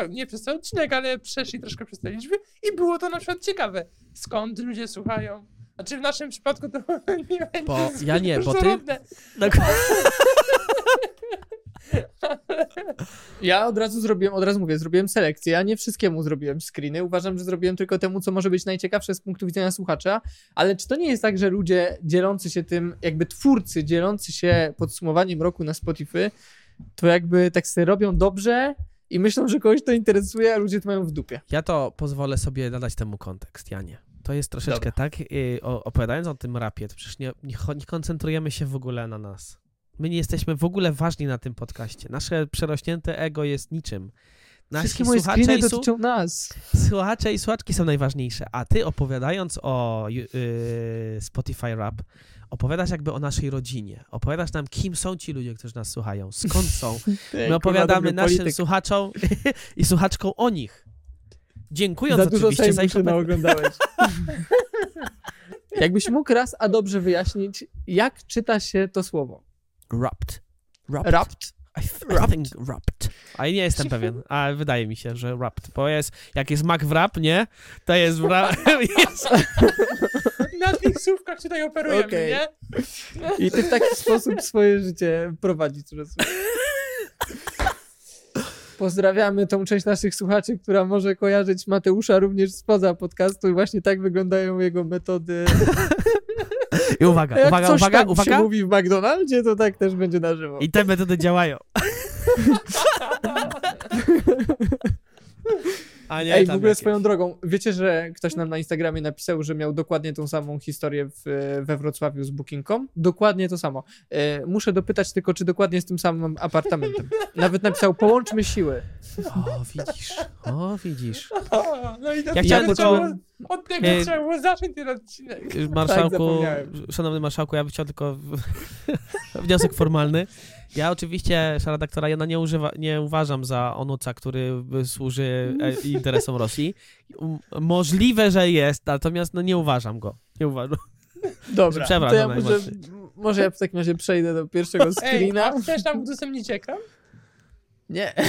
nie przez ten odcinek, ale przeszli troszkę przez te liczby i było to na przykład ciekawe. Skąd ludzie słuchają? Znaczy w naszym przypadku to nie będzie Bo ja nie, bo ty- różnorodne. Ja od razu zrobiłem, od razu mówię, zrobiłem selekcję. Ja nie wszystkiemu zrobiłem screeny. Uważam, że zrobiłem tylko temu, co może być najciekawsze z punktu widzenia słuchacza. Ale czy to nie jest tak, że ludzie dzielący się tym, jakby twórcy dzielący się podsumowaniem roku na Spotify, to jakby tak sobie robią dobrze i myślą, że kogoś to interesuje, a ludzie to mają w dupie. Ja to pozwolę sobie nadać temu kontekst, ja nie. To jest troszeczkę Dobra. tak, y, o, opowiadając o tym rapie, to przecież nie, nie, nie koncentrujemy się w ogóle na nas. My nie jesteśmy w ogóle ważni na tym podcaście. Nasze przerośnięte ego jest niczym. Nasi Wszystkie moje słuchacze i, su- dotyczą nas. słuchacze i słuchaczki są najważniejsze, a ty opowiadając o y, Spotify Rap, opowiadasz jakby o naszej rodzinie. Opowiadasz nam, kim są ci ludzie, którzy nas słuchają, skąd są. My opowiadamy naszym słuchaczom i słuchaczkom o nich. Dziękując Za dużo oczywiście za ich oglądałeś. Jakbyś mógł raz, a dobrze wyjaśnić, jak czyta się to słowo? Rapt. Rapt. Rapt. I, th- I think rapt. A ja nie jestem pewien, a wydaje mi się, że rapt. Bo jest, jak jest Mac w rap, nie? To jest w rap. jest, Na tych słówkach tutaj operujemy, Okej. nie? I ty w taki sposób swoje życie prowadzić, rozumiem. Pozdrawiamy tą część naszych słuchaczy, która może kojarzyć Mateusza również spoza podcastu i właśnie tak wyglądają jego metody. I uwaga, jak uwaga, coś uwaga, tam uwaga. się mówi w McDonaldzie, to tak też będzie na żywo. I te metody działają. A nie, Ej, w ogóle jakieś. swoją drogą, wiecie, że ktoś nam na Instagramie napisał, że miał dokładnie tą samą historię w, we Wrocławiu z Booking.com? Dokładnie to samo. E, muszę dopytać tylko, czy dokładnie z tym samym apartamentem. Nawet napisał, połączmy siły. O, widzisz, o, widzisz. O, no i to Ja ja chciałem tylko- od tego e, trzeba było zacząć ten odcinek. Marszałku, zapomniałem. szanowny marszałku, ja bym chciał tylko wniosek formalny. Ja oczywiście, redaktora, ja nie, używa, nie uważam za onuca, który służy e, interesom Rosji. Możliwe, że jest, natomiast no, nie uważam go. Nie uważam. Dobra, Przepraszam to ja może, może ja w takim razie przejdę do pierwszego Ej, screena. a chcesz nam udostępnić ekran? Nie.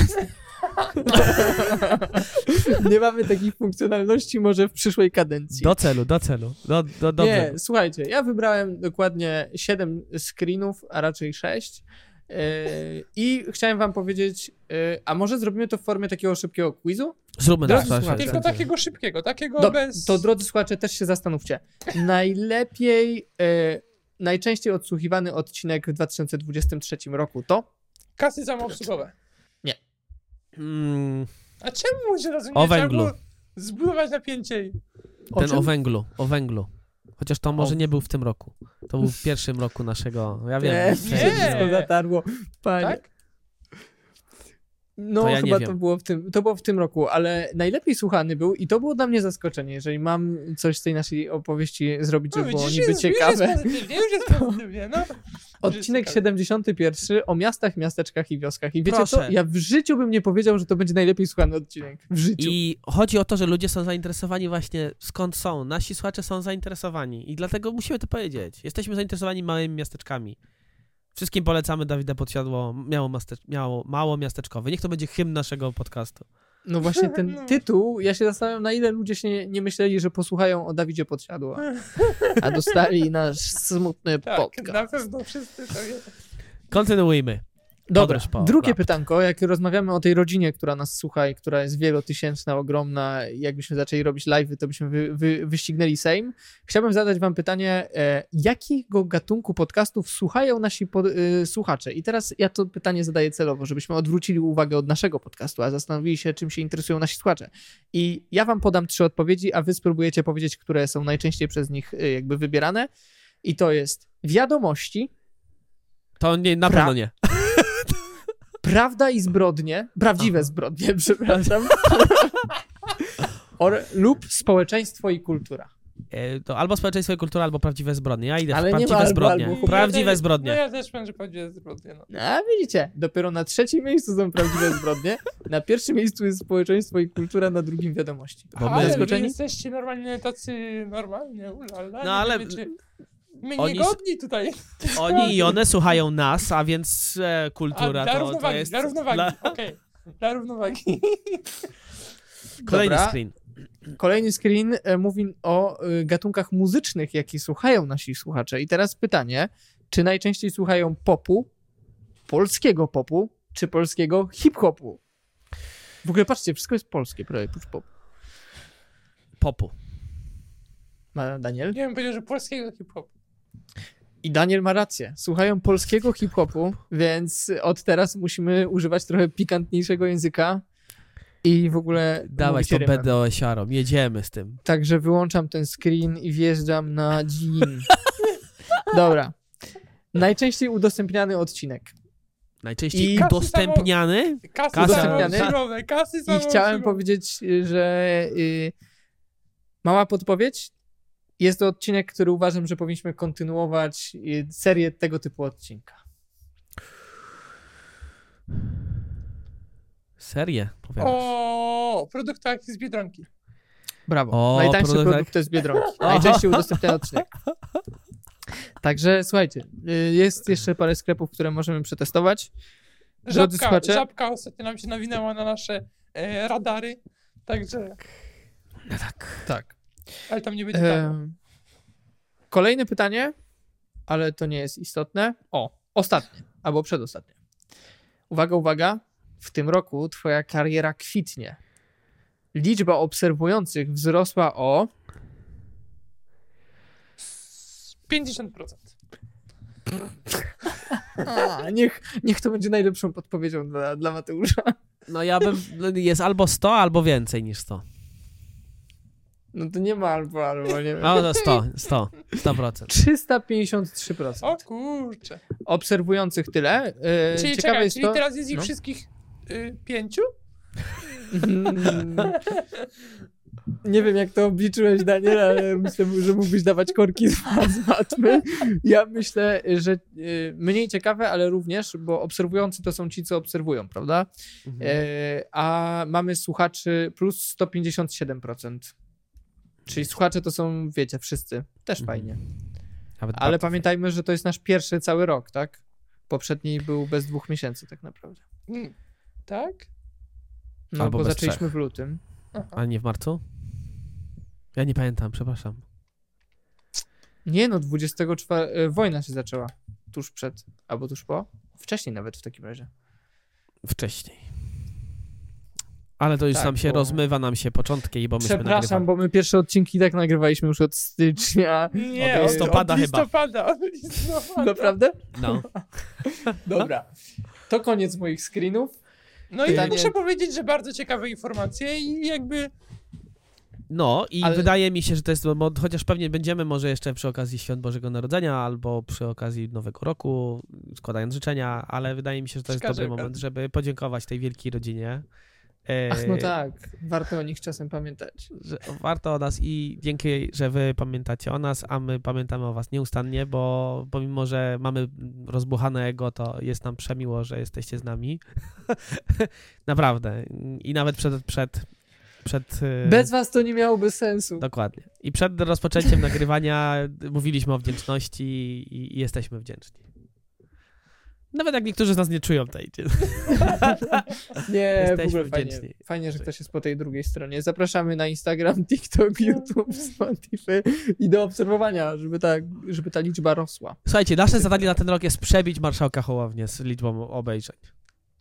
Nie mamy takich funkcjonalności może w przyszłej kadencji. Do celu, do celu. Do, do, dobrze. Nie, słuchajcie, ja wybrałem dokładnie 7 screenów, a raczej 6. I chciałem wam powiedzieć, e, a może zrobimy to w formie takiego szybkiego quizu? Zróbmy Drodzy tak, słuchacze, Tylko takiego szybkiego, takiego Do, bez... to drodzy słuchacze, też się zastanówcie. Najlepiej, e, najczęściej odsłuchiwany odcinek w 2023 roku to? Kasy samoobsługowe. Mm, A czemu się rozumie? O węglu. Zbudować napięcie. O ten czym? o węglu, o węglu. Chociaż to może O- nie był w tym roku. To był w pierwszym roku naszego. Ja wiem. Nie, nie. wszystko zatarło. Panie. Tak? No, To ja chyba to było, w tym, to było w tym roku, ale najlepiej słuchany był i to było dla mnie zaskoczenie, jeżeli mam coś z tej naszej opowieści zrobić, żeby No, było niby jest, ciekawe. Już jest pozytywnie, już jest pozytywnie, no. Odcinek ciekawe. 71 o miastach, miasteczkach i wioskach. I wiecie Proszę. co? Ja w życiu bym nie powiedział, że to będzie najlepiej słuchany odcinek. W życiu. I chodzi o to, że ludzie są zainteresowani właśnie skąd są. Nasi słuchacze są zainteresowani i dlatego musimy to powiedzieć. Jesteśmy zainteresowani małymi miasteczkami. Wszystkim polecamy Dawida Podsiadło, miało, maste, miało mało miasteczkowe. Niech to będzie hymn naszego podcastu. No właśnie ten No. tytuł, ja się zastanawiam, na ile ludzie się nie, nie myśleli, że posłuchają o Dawidzie Podsiadło, a dostali nasz smutny Tak, podcast. na pewno wszyscy to wiedzą. Kontynuujmy. Dobra, po drugie pytanko, jak rozmawiamy o tej rodzinie, która nas słucha i która jest wielotysięczna, ogromna, jakbyśmy zaczęli robić live'y, to byśmy wy, wy, wyścignęli Sejm. Chciałbym zadać wam pytanie, e, jakiego gatunku podcastów słuchają nasi pod, e, słuchacze? I teraz ja to pytanie zadaję celowo, żebyśmy odwrócili uwagę od naszego podcastu, a zastanowili się, czym się interesują nasi słuchacze. I ja wam podam trzy odpowiedzi, a wy spróbujecie powiedzieć, które są najczęściej przez nich e, jakby wybierane. I to jest wiadomości, To nie, na Pra- pewno nie. Prawda i zbrodnie, prawdziwe Aha. zbrodnie, przepraszam, Or, lub społeczeństwo i kultura. E, To albo społeczeństwo i kultura, albo prawdziwe zbrodnie. Ja idę Ale w nie ma prawdziwe albo, zbrodnie. albo. Prawdziwe Ja też- zbrodnie. No ja też powiem, że prawdziwe zbrodnie, no. A widzicie, dopiero na trzecim miejscu są prawdziwe zbrodnie, na pierwszym miejscu jest społeczeństwo i kultura, na drugim wiadomości. Bo my- Ale wy jesteście normalnie tacy normalnie, ulala. No, ale- Nie wiecie, my Oni- niegodni tutaj. Oni i one słuchają nas, a więc e, A, kultura dla to, to równowagi, jest... dla równowagi, dla- okej. Dla równowagi. Kolejny Dobra. screen. Kolejny screen e, mówi o e, gatunkach muzycznych, jakie słuchają nasi słuchacze. I teraz pytanie, czy najczęściej słuchają popu, polskiego popu, czy polskiego hip-hopu? W ogóle patrzcie, wszystko jest polskie, prawie popu. Popu. Ma Daniel? Nie wiem, powiedział, że polskiego hip-hopu. I Daniel ma rację. Słuchają polskiego hip-hopu, więc od teraz musimy używać trochę pikantniejszego języka i w ogóle Dawaj mówić to rymem. BDO-siarą. Jedziemy z tym. Także wyłączam ten screen i wjeżdżam na dzin. Dobra. Najczęściej udostępniany odcinek. Najczęściej I- udostępniany. Kasy Kasy samoobsługowe, kasy I chciałem powiedzieć, że y, mała podpowiedź. Jest to odcinek, który uważam, że powinniśmy kontynuować y, serię tego typu odcinka. Serię, powiadasz. O produktach z Biedronki. Brawo. O, Najtańszy produkt- produkt to jest Biedronki. Najczęściej udostępniany odcinek. Także słuchajcie, y, jest jeszcze parę sklepów, które możemy przetestować. Drodzy Żabka, słuchacze. żabka ostatnio nam się nawinęła na nasze e, radary, także, No tak. Tak. Ale tam nie będzie Kolejne pytanie, ale to nie jest istotne. O, ostatnie, albo przedostatnie. Uwaga, uwaga. W tym roku twoja kariera kwitnie. Liczba obserwujących wzrosła o 50%. A, niech, niech to będzie najlepszą podpowiedzią dla, dla Mateusza. No ja bym... Jest albo 100, albo więcej niż 100. No to nie ma albo, albo, nie wiem. No to 100, 100, 100%. 353%. O kurczę. Obserwujących tyle. E, Czyli Ciekawe czekaj, jest czyli to... teraz jest ich no. wszystkich y, pięciu? Nie wiem, jak to obliczyłeś, Daniel, ale myślę, że mógłbyś dawać korki z z matmy. Ja myślę, że y, mniej ciekawe, ale również, bo obserwujący to są ci, co obserwują, prawda? Mhm. E, a mamy słuchaczy plus 157%. Czyli słuchacze to są, wiecie, wszyscy. Też Mhm. fajnie. Nawet Ale bardzo pamiętajmy, że to jest nasz pierwszy cały rok, tak? Poprzedni był bez dwóch miesięcy tak naprawdę. Mm, Tak? No Albo bo zaczęliśmy trzech. w lutym. Aha. A nie w marcu? Ja nie pamiętam, przepraszam. Nie no, 24. e, wojna się zaczęła. Tuż przed, albo tuż po. Wcześniej nawet w takim razie. Wcześniej. Ale to już Tak, nam się bo- rozmywa nam się początki, bo myśmy Przepraszam, nagrywali. bo my pierwsze odcinki tak nagrywaliśmy już od stycznia. Nie, Od listopada od chyba. listopada, Od listopada. Naprawdę? No. Dobra. To koniec moich screenów. No i Pytanie- muszę powiedzieć, że bardzo ciekawe informacje i jakby No i Ale- wydaje mi się, że to jest, bo chociaż pewnie będziemy może jeszcze przy okazji Świąt Bożego Narodzenia albo przy okazji Nowego Roku, składając życzenia, ale wydaje mi się, że to jest każdej dobry moment, żeby podziękować tej wielkiej rodzinie. E, Ach, no tak. Warto o nich czasem pamiętać. Że warto o nas i dzięki, że wy pamiętacie o nas, a my pamiętamy o was nieustannie, bo pomimo, że mamy rozbuchane ego, to jest nam przemiło, że jesteście z nami. Naprawdę. I nawet przed... przed, przed e, Bez was to nie miałoby sensu. Dokładnie. I przed rozpoczęciem nagrywania mówiliśmy o wdzięczności i jesteśmy wdzięczni. Nawet jak niektórzy z nas nie czują tej. Nie, w Jesteśmy ogóle fajnie, wdzięczni. fajnie, że ktoś jest po tej drugiej stronie. Zapraszamy na Instagram, TikTok, YouTube, Spotify i do obserwowania, żeby ta, żeby ta liczba rosła. Słuchajcie, nasze zadanie na ten rok jest przebić marszałka Hołownię z liczbą obejrzeń.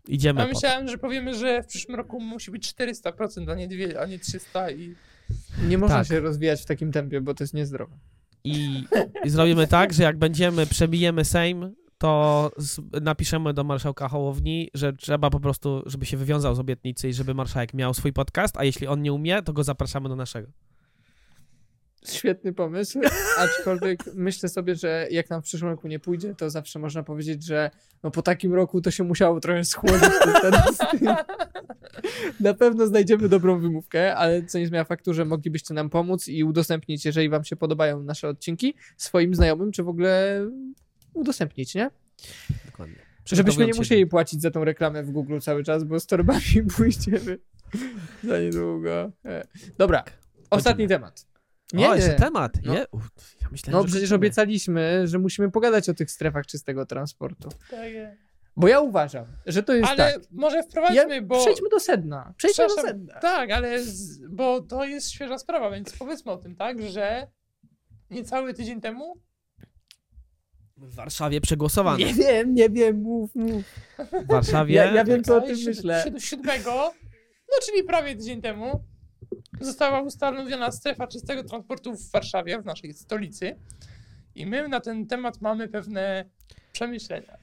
Idziemy ja po to. myślałem, że powiemy, że w przyszłym roku musi być 400%, a nie, dwie, a nie 300 i Nie można Tak. się rozwijać w takim tempie, bo to jest niezdrowe. I, I zrobimy tak, że jak będziemy, przebijemy Sejm, to napiszemy do marszałka Hołowni, że trzeba po prostu, żeby się wywiązał z obietnicy i żeby marszałek miał swój podcast, a jeśli on nie umie, to go zapraszamy do naszego. Świetny pomysł, aczkolwiek myślę sobie, że jak nam w przyszłym roku nie pójdzie, to zawsze można powiedzieć, że no po takim roku to się musiało trochę schłodzić. Na pewno znajdziemy dobrą wymówkę, ale co nie zmienia faktu, że moglibyście nam pomóc i udostępnić, jeżeli wam się podobają nasze odcinki, swoim znajomym, czy w ogóle udostępnić, nie? Dokładnie. Żebyśmy nie musieli płacić za tą reklamę w Google cały czas, bo z torbami pójdziemy za niedługo. E, Dobra, ostatni temat. Nie, o, jeszcze temat. No. Nie? Uf, ja myślałem, No że przecież kończymy. obiecaliśmy, że musimy pogadać o tych strefach czystego transportu. tak jest. Bo ja uważam, że to jest Ale tak. może wprowadźmy, Ja, bo... Przejdźmy do sedna. Przejdźmy do sedna. Tak, ale z, bo to jest świeża sprawa, więc powiedzmy o tym, tak, że niecały tydzień temu W Warszawie przegłosowano. Nie wiem, nie wiem, mów, mów. W Warszawie. Ja, ja wiem, co o tym myślę. siód- Siódmego, no czyli prawie tydzień temu, została ustanowiona strefa czystego transportu w Warszawie, w naszej stolicy. I my na ten temat mamy pewne przemyślenia.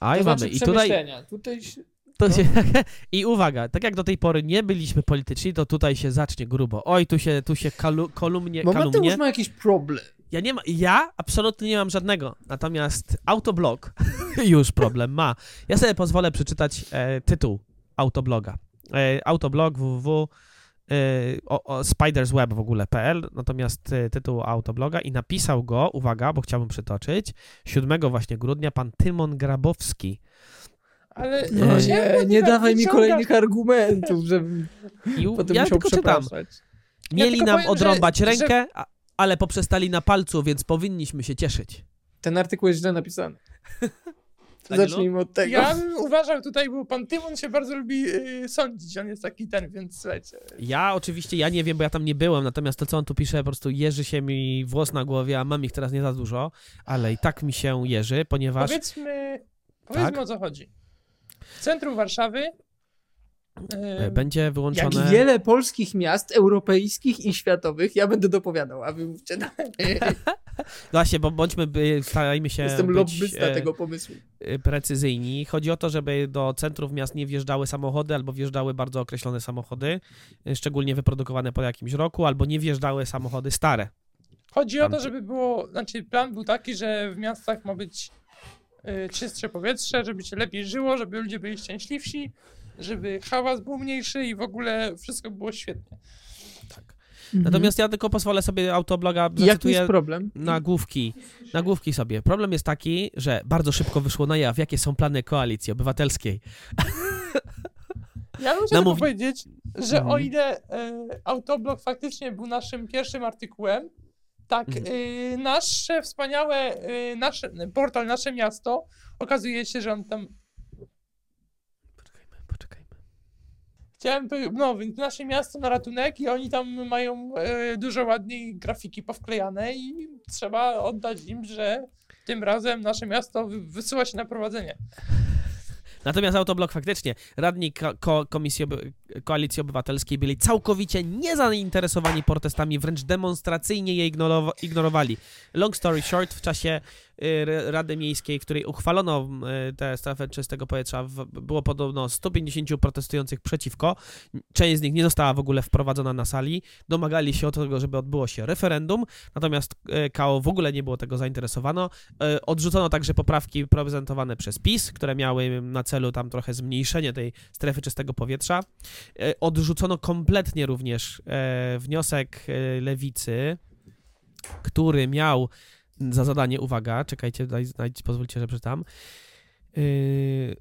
A i to mamy. znaczy I tutaj. tutaj się- To no. się, I uwaga, tak jak do tej pory nie byliśmy polityczni, to tutaj się zacznie grubo. Oj, tu się, tu się kalu, kolumnie, Bo kalumnie. Mateusz ma jakiś problem. Ja nie ma, ja absolutnie nie mam żadnego. Natomiast Autoblog już problem ma. Ja sobie pozwolę przeczytać e, tytuł Autobloga. E, Autoblog www e, o, o Spiders Web w ogóle.pl, natomiast e, tytuł Autobloga i napisał go, uwaga, bo chciałbym przytoczyć, 7 właśnie grudnia pan Tymon Grabowski. Ale Nie, no, nie, nie tak dawaj mi kolejnych argumentów, żebym I u, potem ja musiał tylko czytam. przepraszać. Mieli tylko nam powiem, odrąbać że- rękę, a, ale poprzestali na palcu, więc powinniśmy się cieszyć. Ten artykuł jest źle napisany. Zacznijmy od tego. Ja bym uważał tutaj, bo pan Tymon się bardzo lubi y, sądzić, on jest taki ten, więc słuchajcie. Ja oczywiście, ja nie wiem, bo ja tam nie byłem, natomiast to, co on tu pisze, po prostu jeży się mi włos na głowie, a mam ich teraz nie za dużo, ale i tak mi się jeży, ponieważ... Powiedzmy, powiedzmy Tak? o co chodzi. W centrum Warszawy E, Będzie Jak wyłączone. wiele polskich miast, europejskich i światowych, ja będę dopowiadał, a wy mówcie dalej. Właśnie, bo bądźmy, by- starajmy się Jestem lobbysta e, tego pomysłu. e, precyzyjni. Chodzi o to, żeby do centrów miast nie wjeżdżały samochody, albo wjeżdżały bardzo określone samochody, szczególnie wyprodukowane po jakimś roku, albo nie wjeżdżały samochody stare. chodzi o tam to, czy- żeby było, znaczy plan był taki, że w miastach ma być czystsze powietrze, żeby się lepiej żyło, żeby ludzie byli szczęśliwsi, żeby hałas był mniejszy i w ogóle wszystko było świetnie. Tak. Natomiast ja tylko pozwolę sobie autobloga, Mhm. Jaki jest problem? nagłówki, nagłówki sobie. Problem jest taki, że bardzo szybko wyszło na jaw, jakie są plany koalicji obywatelskiej. Ja bym chciał powiedzieć, że o Mhm. ile e, Autoblog faktycznie był naszym pierwszym artykułem, tak Mhm. e, nasze wspaniałe, e, nasze, portal Nasze Miasto, okazuje się, że on tam, chciałem, no więc Nasze Miasto na ratunek i oni tam mają e, dużo ładniej grafiki powklejane i trzeba oddać im, że tym razem Nasze Miasto wy- wysyła się na prowadzenie. Natomiast Autoblok faktycznie, radni ko- ko- Komisji Oby- Koalicji Obywatelskiej byli całkowicie niezainteresowani protestami, wręcz demonstracyjnie je ignorowa- ignorowali. Long story short, w czasie Rady Miejskiej, w której uchwalono y, tę strefę czystego powietrza, było podobno 150 protestujących przeciwko. Część z nich nie została w ogóle wprowadzona na sali. Domagali się o tego, żeby odbyło się referendum, natomiast y, KO w ogóle nie było tego zainteresowano. Y, Odrzucono także poprawki prezentowane przez PiS, które miały na celu tam trochę zmniejszenie tej strefy czystego powietrza. Odrzucono kompletnie również e, wniosek e, lewicy, który miał za zadanie, uwaga, czekajcie, daj, daj, pozwólcie, że przeczytam. Yy,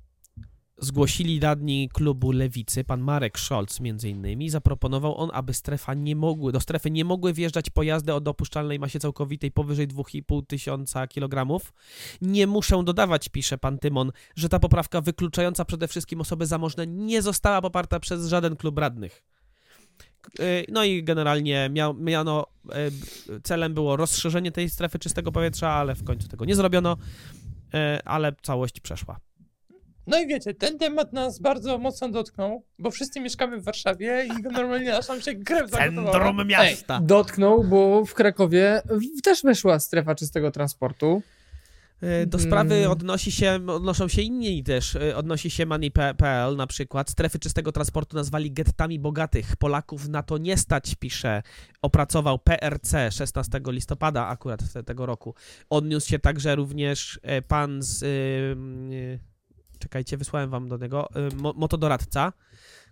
zgłosili radni klubu Lewicy, pan Marek Scholz między innymi, zaproponował on, aby strefa nie mogły, do strefy nie mogły wjeżdżać pojazdy o dopuszczalnej masie całkowitej powyżej 2,5 tysiąca kilogramów. Nie muszę dodawać, pisze pan Tymon, że ta poprawka wykluczająca przede wszystkim osoby zamożne nie została poparta przez żaden klub radnych. Yy, No i generalnie miał, miano, b- celem było rozszerzenie tej strefy czystego powietrza, ale w końcu tego nie zrobiono, e, ale całość przeszła. No i wiecie, ten temat nas bardzo mocno dotknął, bo wszyscy mieszkamy w Warszawie i normalnie aż nam się krew zagotowała. Ej, dotknął, bo w Krakowie też weszła strefa czystego transportu. E, Do Mm. sprawy odnosi się, odnoszą się inni też. E, Odnosi się Money.pl na przykład. Strefy czystego transportu nazwali gettami bogatych. Polaków na to nie stać, pisze. Opracował PRC 16 listopada akurat te- tego roku. Odniósł się także również e, pan z... Czekajcie, wysłałem wam do niego. mo- Motodoradca,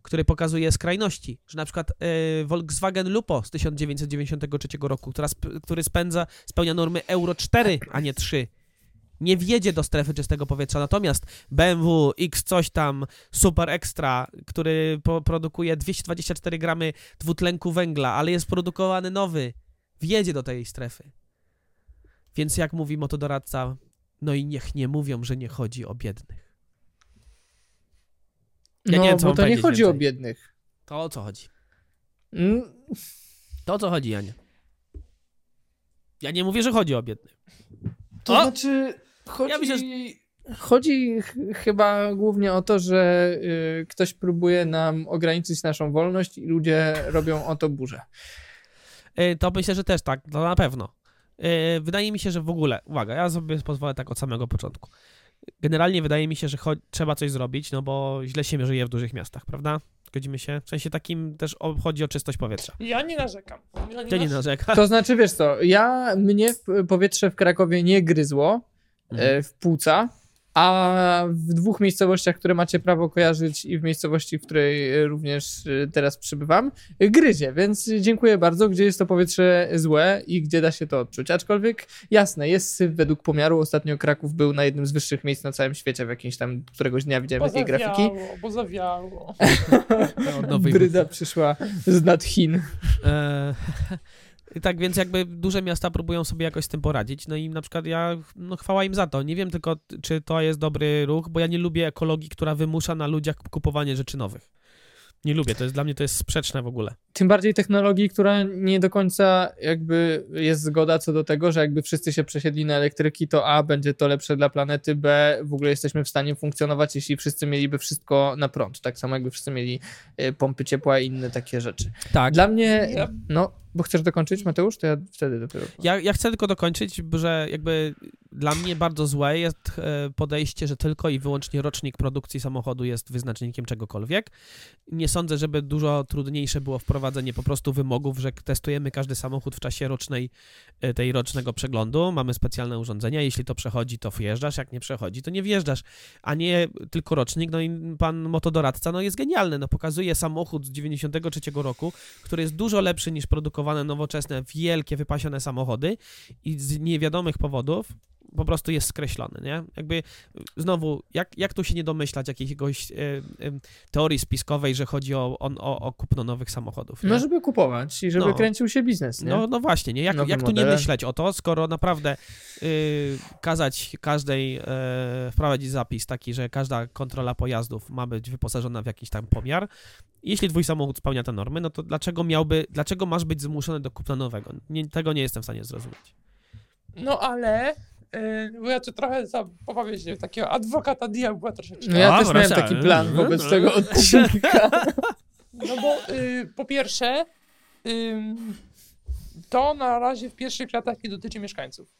który pokazuje skrajności, że na przykład y, Volkswagen Lupo z 1993 roku, która sp- który spędza, spełnia normy Euro 4, a nie 3 nie wjedzie do strefy czystego powietrza. Natomiast BMW X coś tam Super Extra, który po produkuje 224 gramy dwutlenku węgla, ale jest produkowany nowy, wjedzie do tej strefy. Więc jak mówi motodoradca, no i niech nie mówią, że nie chodzi o biednych. Ja no, nie wiem, co bo to nie chodzi o więcej. biednych. To o co chodzi? Mm, To o co chodzi, Janie? Ja nie mówię, że chodzi o biednych. To O! znaczy, chodzi, Ja myślę, chodzi ch- chyba głównie o to, że y, ktoś próbuje nam ograniczyć naszą wolność i ludzie robią o to burzę. Y, To myślę, że też tak, to na pewno. Y, Wydaje mi się, że w ogóle, uwaga, ja sobie pozwolę tak od samego początku. Generalnie wydaje mi się, że trzeba coś zrobić, no bo źle się żyje w dużych miastach, prawda? Zgodzimy się? W sensie takim też chodzi o czystość powietrza. Ja nie narzekam. Ja nie Ja nie. To znaczy, wiesz co, ja, mnie w- powietrze w Krakowie nie gryzło Mhm. e, w płuca, a w dwóch miejscowościach, które macie prawo kojarzyć i w miejscowości, w której e, również e, teraz przybywam, gryzie, więc dziękuję bardzo, gdzie jest to powietrze złe i gdzie da się to odczuć. Aczkolwiek jasne, jest syf według pomiaru. Ostatnio Kraków był na jednym z wyższych miejsc na całym świecie w jakimś tam któregoś dnia widziałem Bo takiej grafiki. zawiało, bo zawiało. Nowej Bryda przyszła z nad Chin. Tak więc jakby duże miasta próbują sobie jakoś z tym poradzić, no i na przykład ja, no chwała im za to. Nie wiem tylko, czy to jest dobry ruch, bo ja nie lubię ekologii, która wymusza na ludziach kupowanie rzeczy nowych. Nie lubię, to jest dla mnie to jest sprzeczne w ogóle. Tym bardziej technologii, która nie do końca jakby jest zgoda co do tego, że jakby wszyscy się przesiedli na elektryki, to A, będzie to lepsze dla planety, B, w ogóle jesteśmy w stanie funkcjonować, jeśli wszyscy mieliby wszystko na prąd. Tak samo jakby wszyscy mieli y, pompy ciepła i inne takie rzeczy. Tak. Dla mnie, no, bo chcesz dokończyć, Mateusz? To ja wtedy dopiero. Ja, ja chcę tylko dokończyć, że jakby dla mnie bardzo złe jest e, podejście, że tylko i wyłącznie rocznik produkcji samochodu jest wyznacznikiem czegokolwiek. Nie sądzę, żeby dużo trudniejsze było wprowadzenie po prostu wymogów, że testujemy każdy samochód w czasie rocznej, e, tej rocznego przeglądu. Mamy specjalne urządzenia. Jeśli to przechodzi, to wjeżdżasz. Jak nie przechodzi, to nie wjeżdżasz. A nie tylko rocznik. No i pan motodoradca no jest genialny. No pokazuje samochód z 93 roku, który jest dużo lepszy niż nowoczesne, wielkie, wypasione samochody i z niewiadomych powodów po prostu jest skreślony, nie? Jakby znowu, jak, jak tu się nie domyślać jakiegoś e, e, teorii spiskowej, że chodzi o, o, o, o kupno nowych samochodów, nie? No, żeby kupować i żeby No. kręcił się biznes, nie? No, no właśnie, nie? Jak, Nowe jak tu nie myśleć o to, skoro naprawdę y, kazać każdej, e, wprowadzić zapis taki, że każda kontrola pojazdów ma być wyposażona w jakiś tam pomiar. Jeśli twój samochód spełnia te normy, no to dlaczego miałby, dlaczego masz być zmuszony do kupna nowego? Nie, tego nie jestem w stanie zrozumieć. No ale bo ja tu trochę za, w takiego adwokata diabła troszeczkę. No ja A, też miałem taki plan wobec tego odcinka. No bo y, po pierwsze, ym, to na razie w pierwszych latach nie dotyczy mieszkańców.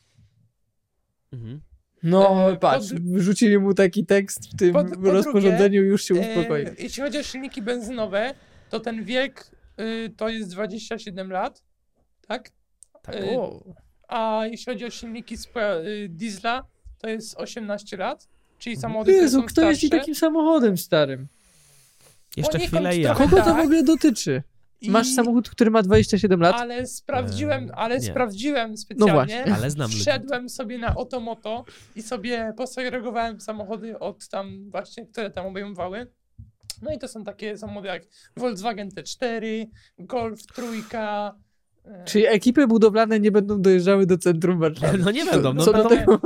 Mhm. No, E, patrz, pod- wyrzucili mu taki tekst w tym Po- po drugie, rozporządzeniu i już się uspokoił. E, jeśli chodzi o silniki benzynowe, to ten wiek y, to jest 27 lat, tak? Tak. E, O. A jeśli chodzi o silniki z y, diesla, to jest 18 lat, czyli samochody, które Jezu, są kto jeździ starsze. takim samochodem starym? Jeszcze chwilę i ja. Kogo to tak. w ogóle dotyczy? I- Masz samochód, który ma 27 lat? Ale sprawdziłem, ale nie. sprawdziłem specjalnie. właśnie. Ale znam ludzi. Wszedłem sobie na Otomoto i sobie posegregowałem samochody od tam właśnie, które tam obejmowały. No i to są takie samochody jak Volkswagen T4, Golf trójka. E, Czyli ekipy budowlane nie będą dojeżdżały do centrum Warszawy? No nie będą, no Co do będą- tego?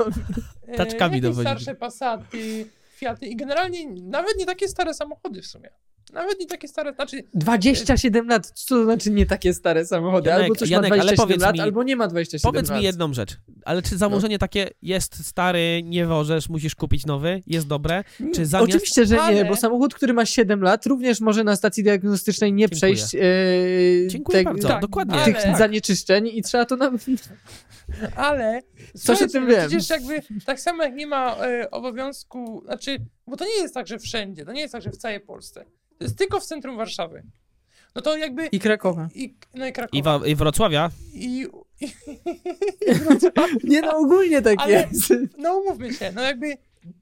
e, taczkami dowodzić. starsze Passaty, Fiaty i generalnie nawet nie takie stare samochody w sumie. Nawet nie takie stare, znaczy 27 lat, co to znaczy nie takie stare samochody? Janek, albo coś Janek, ma ale 27 powiedz lat, mi- albo nie ma 27 Powiedz lat. mi jedną rzecz, ale czy założenie takie jest stary, nie możesz, musisz kupić nowy, jest dobre? Czy zamiast... Oczywiście, że nie, Ale- bo samochód, który ma 7 lat, również może na stacji diagnostycznej nie Dziękuję. przejść e, Dziękuję te- bardzo, tak, dokładnie. tych ale- zanieczyszczeń i trzeba to na... Ale Coś o tym wiem. Przecież jakby tak samo jak nie ma e, obowiązku, znaczy, bo to nie jest tak, że wszędzie, to nie jest tak, że w całej Polsce. To jest tylko w centrum Warszawy. No to jakby. I Krakowa. I, no i I, Krakowa. wa- I Wrocławia? I, i, Nie no, ogólnie tak Ale- jest. no umówmy się, no jakby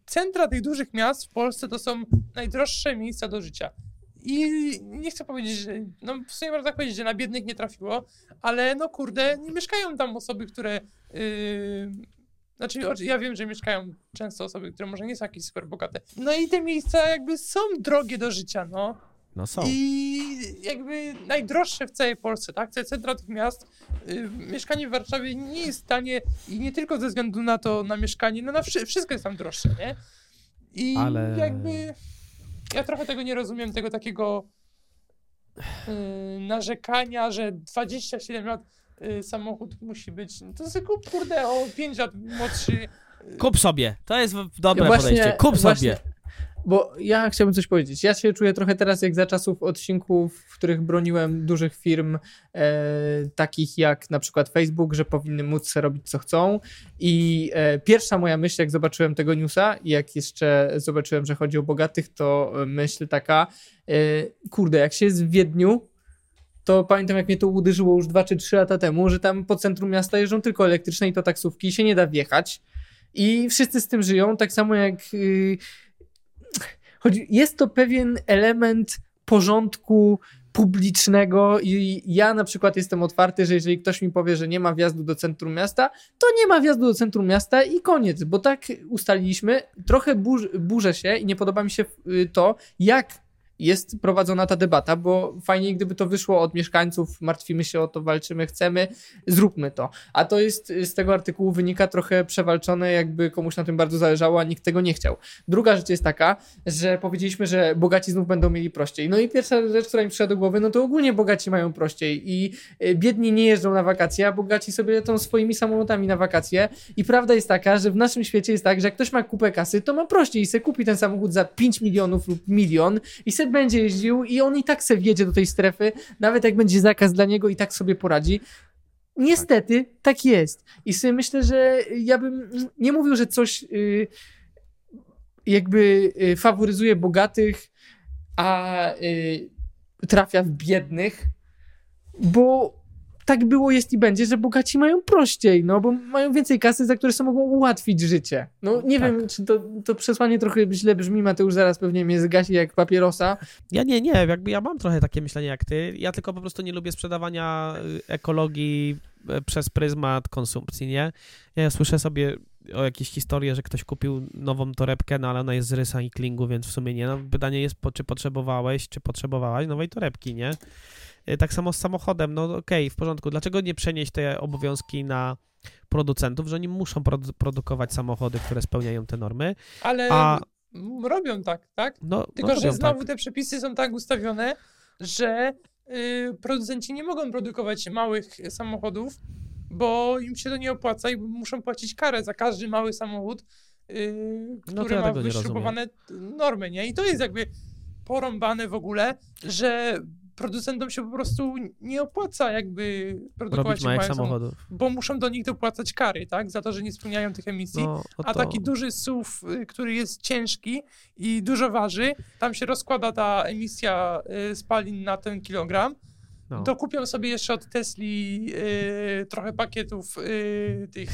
centra tych dużych miast w Polsce to są najdroższe miejsca do życia. I nie chcę powiedzieć, że. No w sumie można tak powiedzieć, że na biednych nie trafiło, ale no kurde, nie mieszkają tam osoby, które. Yy, znaczy, ja wiem, że mieszkają często osoby, które może nie są jakieś super bogate. No i te miejsca jakby są drogie do życia, no. No są. I jakby najdroższe w całej Polsce, tak? Te centra tych miast. Y, mieszkanie w Warszawie nie jest tanie i nie tylko ze względu na to, na mieszkanie, no na wszy- wszystko jest tam droższe, nie? I Ale- jakby ja trochę tego nie rozumiem, tego takiego y, narzekania, że 27 lat y, samochód musi być. To sobie kup, kurde, o 5 lat młodszy. Kup sobie, to jest w- dobre Ja właśnie- podejście, kup właśnie- sobie. Bo ja chciałbym coś powiedzieć. Ja się czuję trochę teraz jak za czasów odcinków, w których broniłem dużych firm, e, takich jak na przykład Facebook, że powinny móc robić co chcą. I e, pierwsza moja myśl, jak zobaczyłem tego newsa i jak jeszcze zobaczyłem, że chodzi o bogatych, to e, myśl taka, e, kurde, jak się jest w Wiedniu, to pamiętam, jak mnie to uderzyło już dwa czy trzy lata temu, że tam po centrum miasta jeżdżą tylko elektryczne i to taksówki, się nie da wjechać. I wszyscy z tym żyją, tak samo jak. y, chodzi, jest to pewien element porządku publicznego i ja na przykład jestem otwarty, że jeżeli ktoś mi powie, że nie ma wjazdu do centrum miasta, to nie ma wjazdu do centrum miasta i koniec, bo tak ustaliliśmy. Trochę burz, burzę się i nie podoba mi się y, to, jak jest prowadzona ta debata, bo fajniej gdyby to wyszło od mieszkańców, martwimy się o to, walczymy, chcemy, zróbmy to. A to jest z tego artykułu wynika trochę przewalczone, jakby komuś na tym bardzo zależało, a nikt tego nie chciał. Druga rzecz jest taka, że powiedzieliśmy, że bogaci znów będą mieli prościej. No i pierwsza rzecz, która mi przyszła do głowy, no to ogólnie bogaci mają prościej i y, biedni nie jeżdżą na wakacje, a bogaci sobie lecą swoimi samolotami na wakacje i prawda jest taka, że w naszym świecie jest tak, że jak ktoś ma kupę kasy, to ma prościej i se kupi ten samochód za 5 milionów lub milion i se będzie jeździł i on i tak se wjedzie do tej strefy, nawet jak będzie zakaz dla niego i tak sobie poradzi. Niestety, tak jest. I sobie myślę, że ja bym nie mówił, że coś y, jakby y, faworyzuje bogatych, a y, trafia w biednych, bo tak było, jest i będzie, że bogaci mają prościej, no bo mają więcej kasy, za które sobie mogą ułatwić życie. No nie Tak. wiem, czy to, to przesłanie trochę źle brzmi, Mateusz zaraz pewnie mnie zgasi jak papierosa. Ja nie, nie, jakby ja mam trochę takie myślenie jak ty, ja tylko po prostu nie lubię sprzedawania y, ekologii y, przez pryzmat konsumpcji, nie? Ja słyszę sobie o jakieś historie, że ktoś kupił nową torebkę, no ale ona jest z recyklingu, więc w sumie nie. No, pytanie jest, czy potrzebowałeś, czy potrzebowałaś nowej torebki, nie? Y, Tak samo z samochodem, no okej, w porządku. Dlaczego nie przenieść te obowiązki na producentów, że oni muszą produ- produkować samochody, które spełniają te normy, Ale a robią tak, tak? no, Tylko, no że znowu tak. te przepisy są tak ustawione, że y, producenci nie mogą produkować małych samochodów, bo im się to nie opłaca i muszą płacić karę za każdy mały samochód, yy, No który ma tego nie wyśrubowane normy, nie? I to jest jakby porąbane w ogóle, że producentom się po prostu nie opłaca jakby produkować małych samochodów, bo muszą do nich dopłacać kary, tak? Za to, że nie spełniają tych emisji. No, no A taki duży SUV, y, który jest ciężki i dużo waży, tam się rozkłada ta emisja y, spalin na ten kilogram. no. Dokupią sobie jeszcze od Tesli y, trochę pakietów y, tych,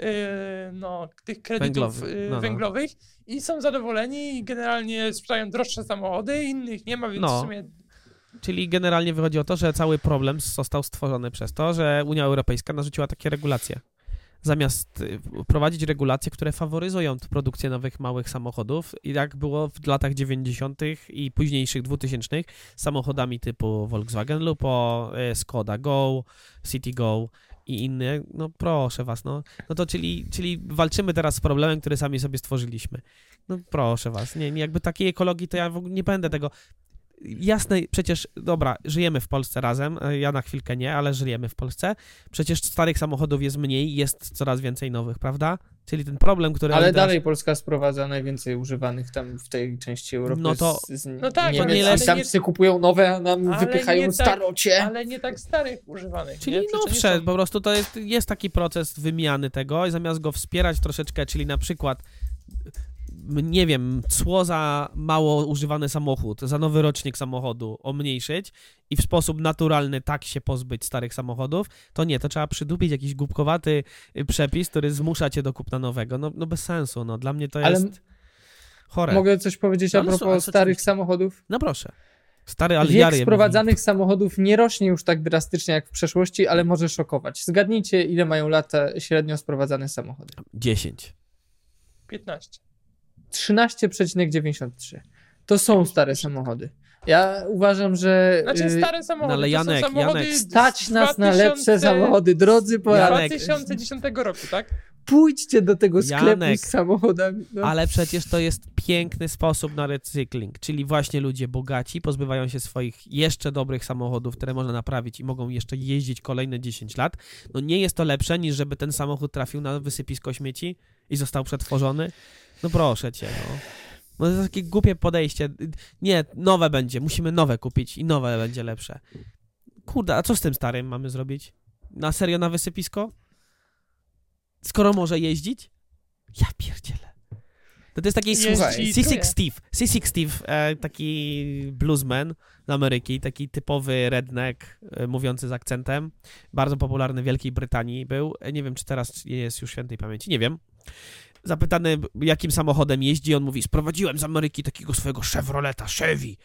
y, no, tych kredytów Węglowy. No, no. węglowych i są zadowoleni i generalnie sprzedają droższe samochody, innych nie ma, więc No. w sumie Czyli generalnie wychodzi o to, że cały problem został stworzony przez to, że Unia Europejska narzuciła takie regulacje. Zamiast y, prowadzić regulacje, które faworyzują produkcję nowych małych samochodów, jak było w latach 90. i późniejszych 2000 z samochodami typu Volkswagen Lupo, y, Skoda Go, City Go i inne, no proszę was, no, no to czyli, czyli walczymy teraz z problemem, który sami sobie stworzyliśmy. No proszę was, nie jakby takiej ekologii to ja w ogóle nie będę tego jasne, przecież, dobra, żyjemy w Polsce razem, e, ja na chwilkę nie, ale żyjemy w Polsce. Przecież starych samochodów jest mniej, jest coraz więcej nowych, prawda? Czyli ten problem, który... Ale teraz- dalej Polska sprowadza najwięcej używanych tam w tej części Europy. No to- z, z No tak, Niemiec, ale nie- tam wszyscy kupują nowe, a nam Ale wypychają nie tak- starocie. ale nie tak starych używanych. Czyli nie? Nie nowsze, są- po prostu to jest, jest taki proces wymiany tego i zamiast go wspierać troszeczkę, czyli na przykład nie wiem, cło za mało używany samochód, za nowy rocznik samochodu omniejszyć i w sposób naturalny tak się pozbyć starych samochodów, to nie, to trzeba przydupić jakiś głupkowaty y, przepis, który zmusza cię do kupna nowego. No, no bez sensu, no dla mnie to Ale jest chore. Mogę coś powiedzieć a Ale co- propos ale co starych samochodów? No proszę. Stary, Wiek sprowadzanych samochodów nie rośnie już tak drastycznie jak w przeszłości, ale może szokować. Zgadnijcie, ile mają lata średnio sprowadzane samochody. 10. 15. 13,93. To są stare samochody. Ja uważam, że Znaczy y, stare samochody, no ale to Janek, są samochody Janek. stać nas na 2000 lepsze samochody. Drodzy Polacy, Janek. 2010 roku, tak? pójdźcie do tego sklepu Janek. z samochodami. No. Ale przecież to jest piękny sposób na recykling, czyli właśnie ludzie bogaci pozbywają się swoich jeszcze dobrych samochodów, które można naprawić i mogą jeszcze jeździć kolejne 10 lat. No nie jest to lepsze niż żeby ten samochód trafił na wysypisko śmieci i został przetworzony. No proszę cię, no. No to jest takie głupie podejście. Nie, nowe będzie, musimy nowe kupić i nowe będzie lepsze. Kurde, a co z tym starym mamy zrobić? Na serio na wysypisko? Skoro może jeździć? Ja pierdzielę. To, to jest taki Jeździ Słuchaj, i C6 truje. Steve. C6 Steve, e, taki bluesman z Ameryki, taki typowy redneck, e, mówiący z akcentem. Bardzo popularny w Wielkiej Brytanii był. E, Nie wiem, czy teraz jest już świętej pamięci, nie wiem. Zapytany, jakim samochodem jeździ, on mówi, sprowadziłem z Ameryki takiego swojego Chevroleta, Chevy.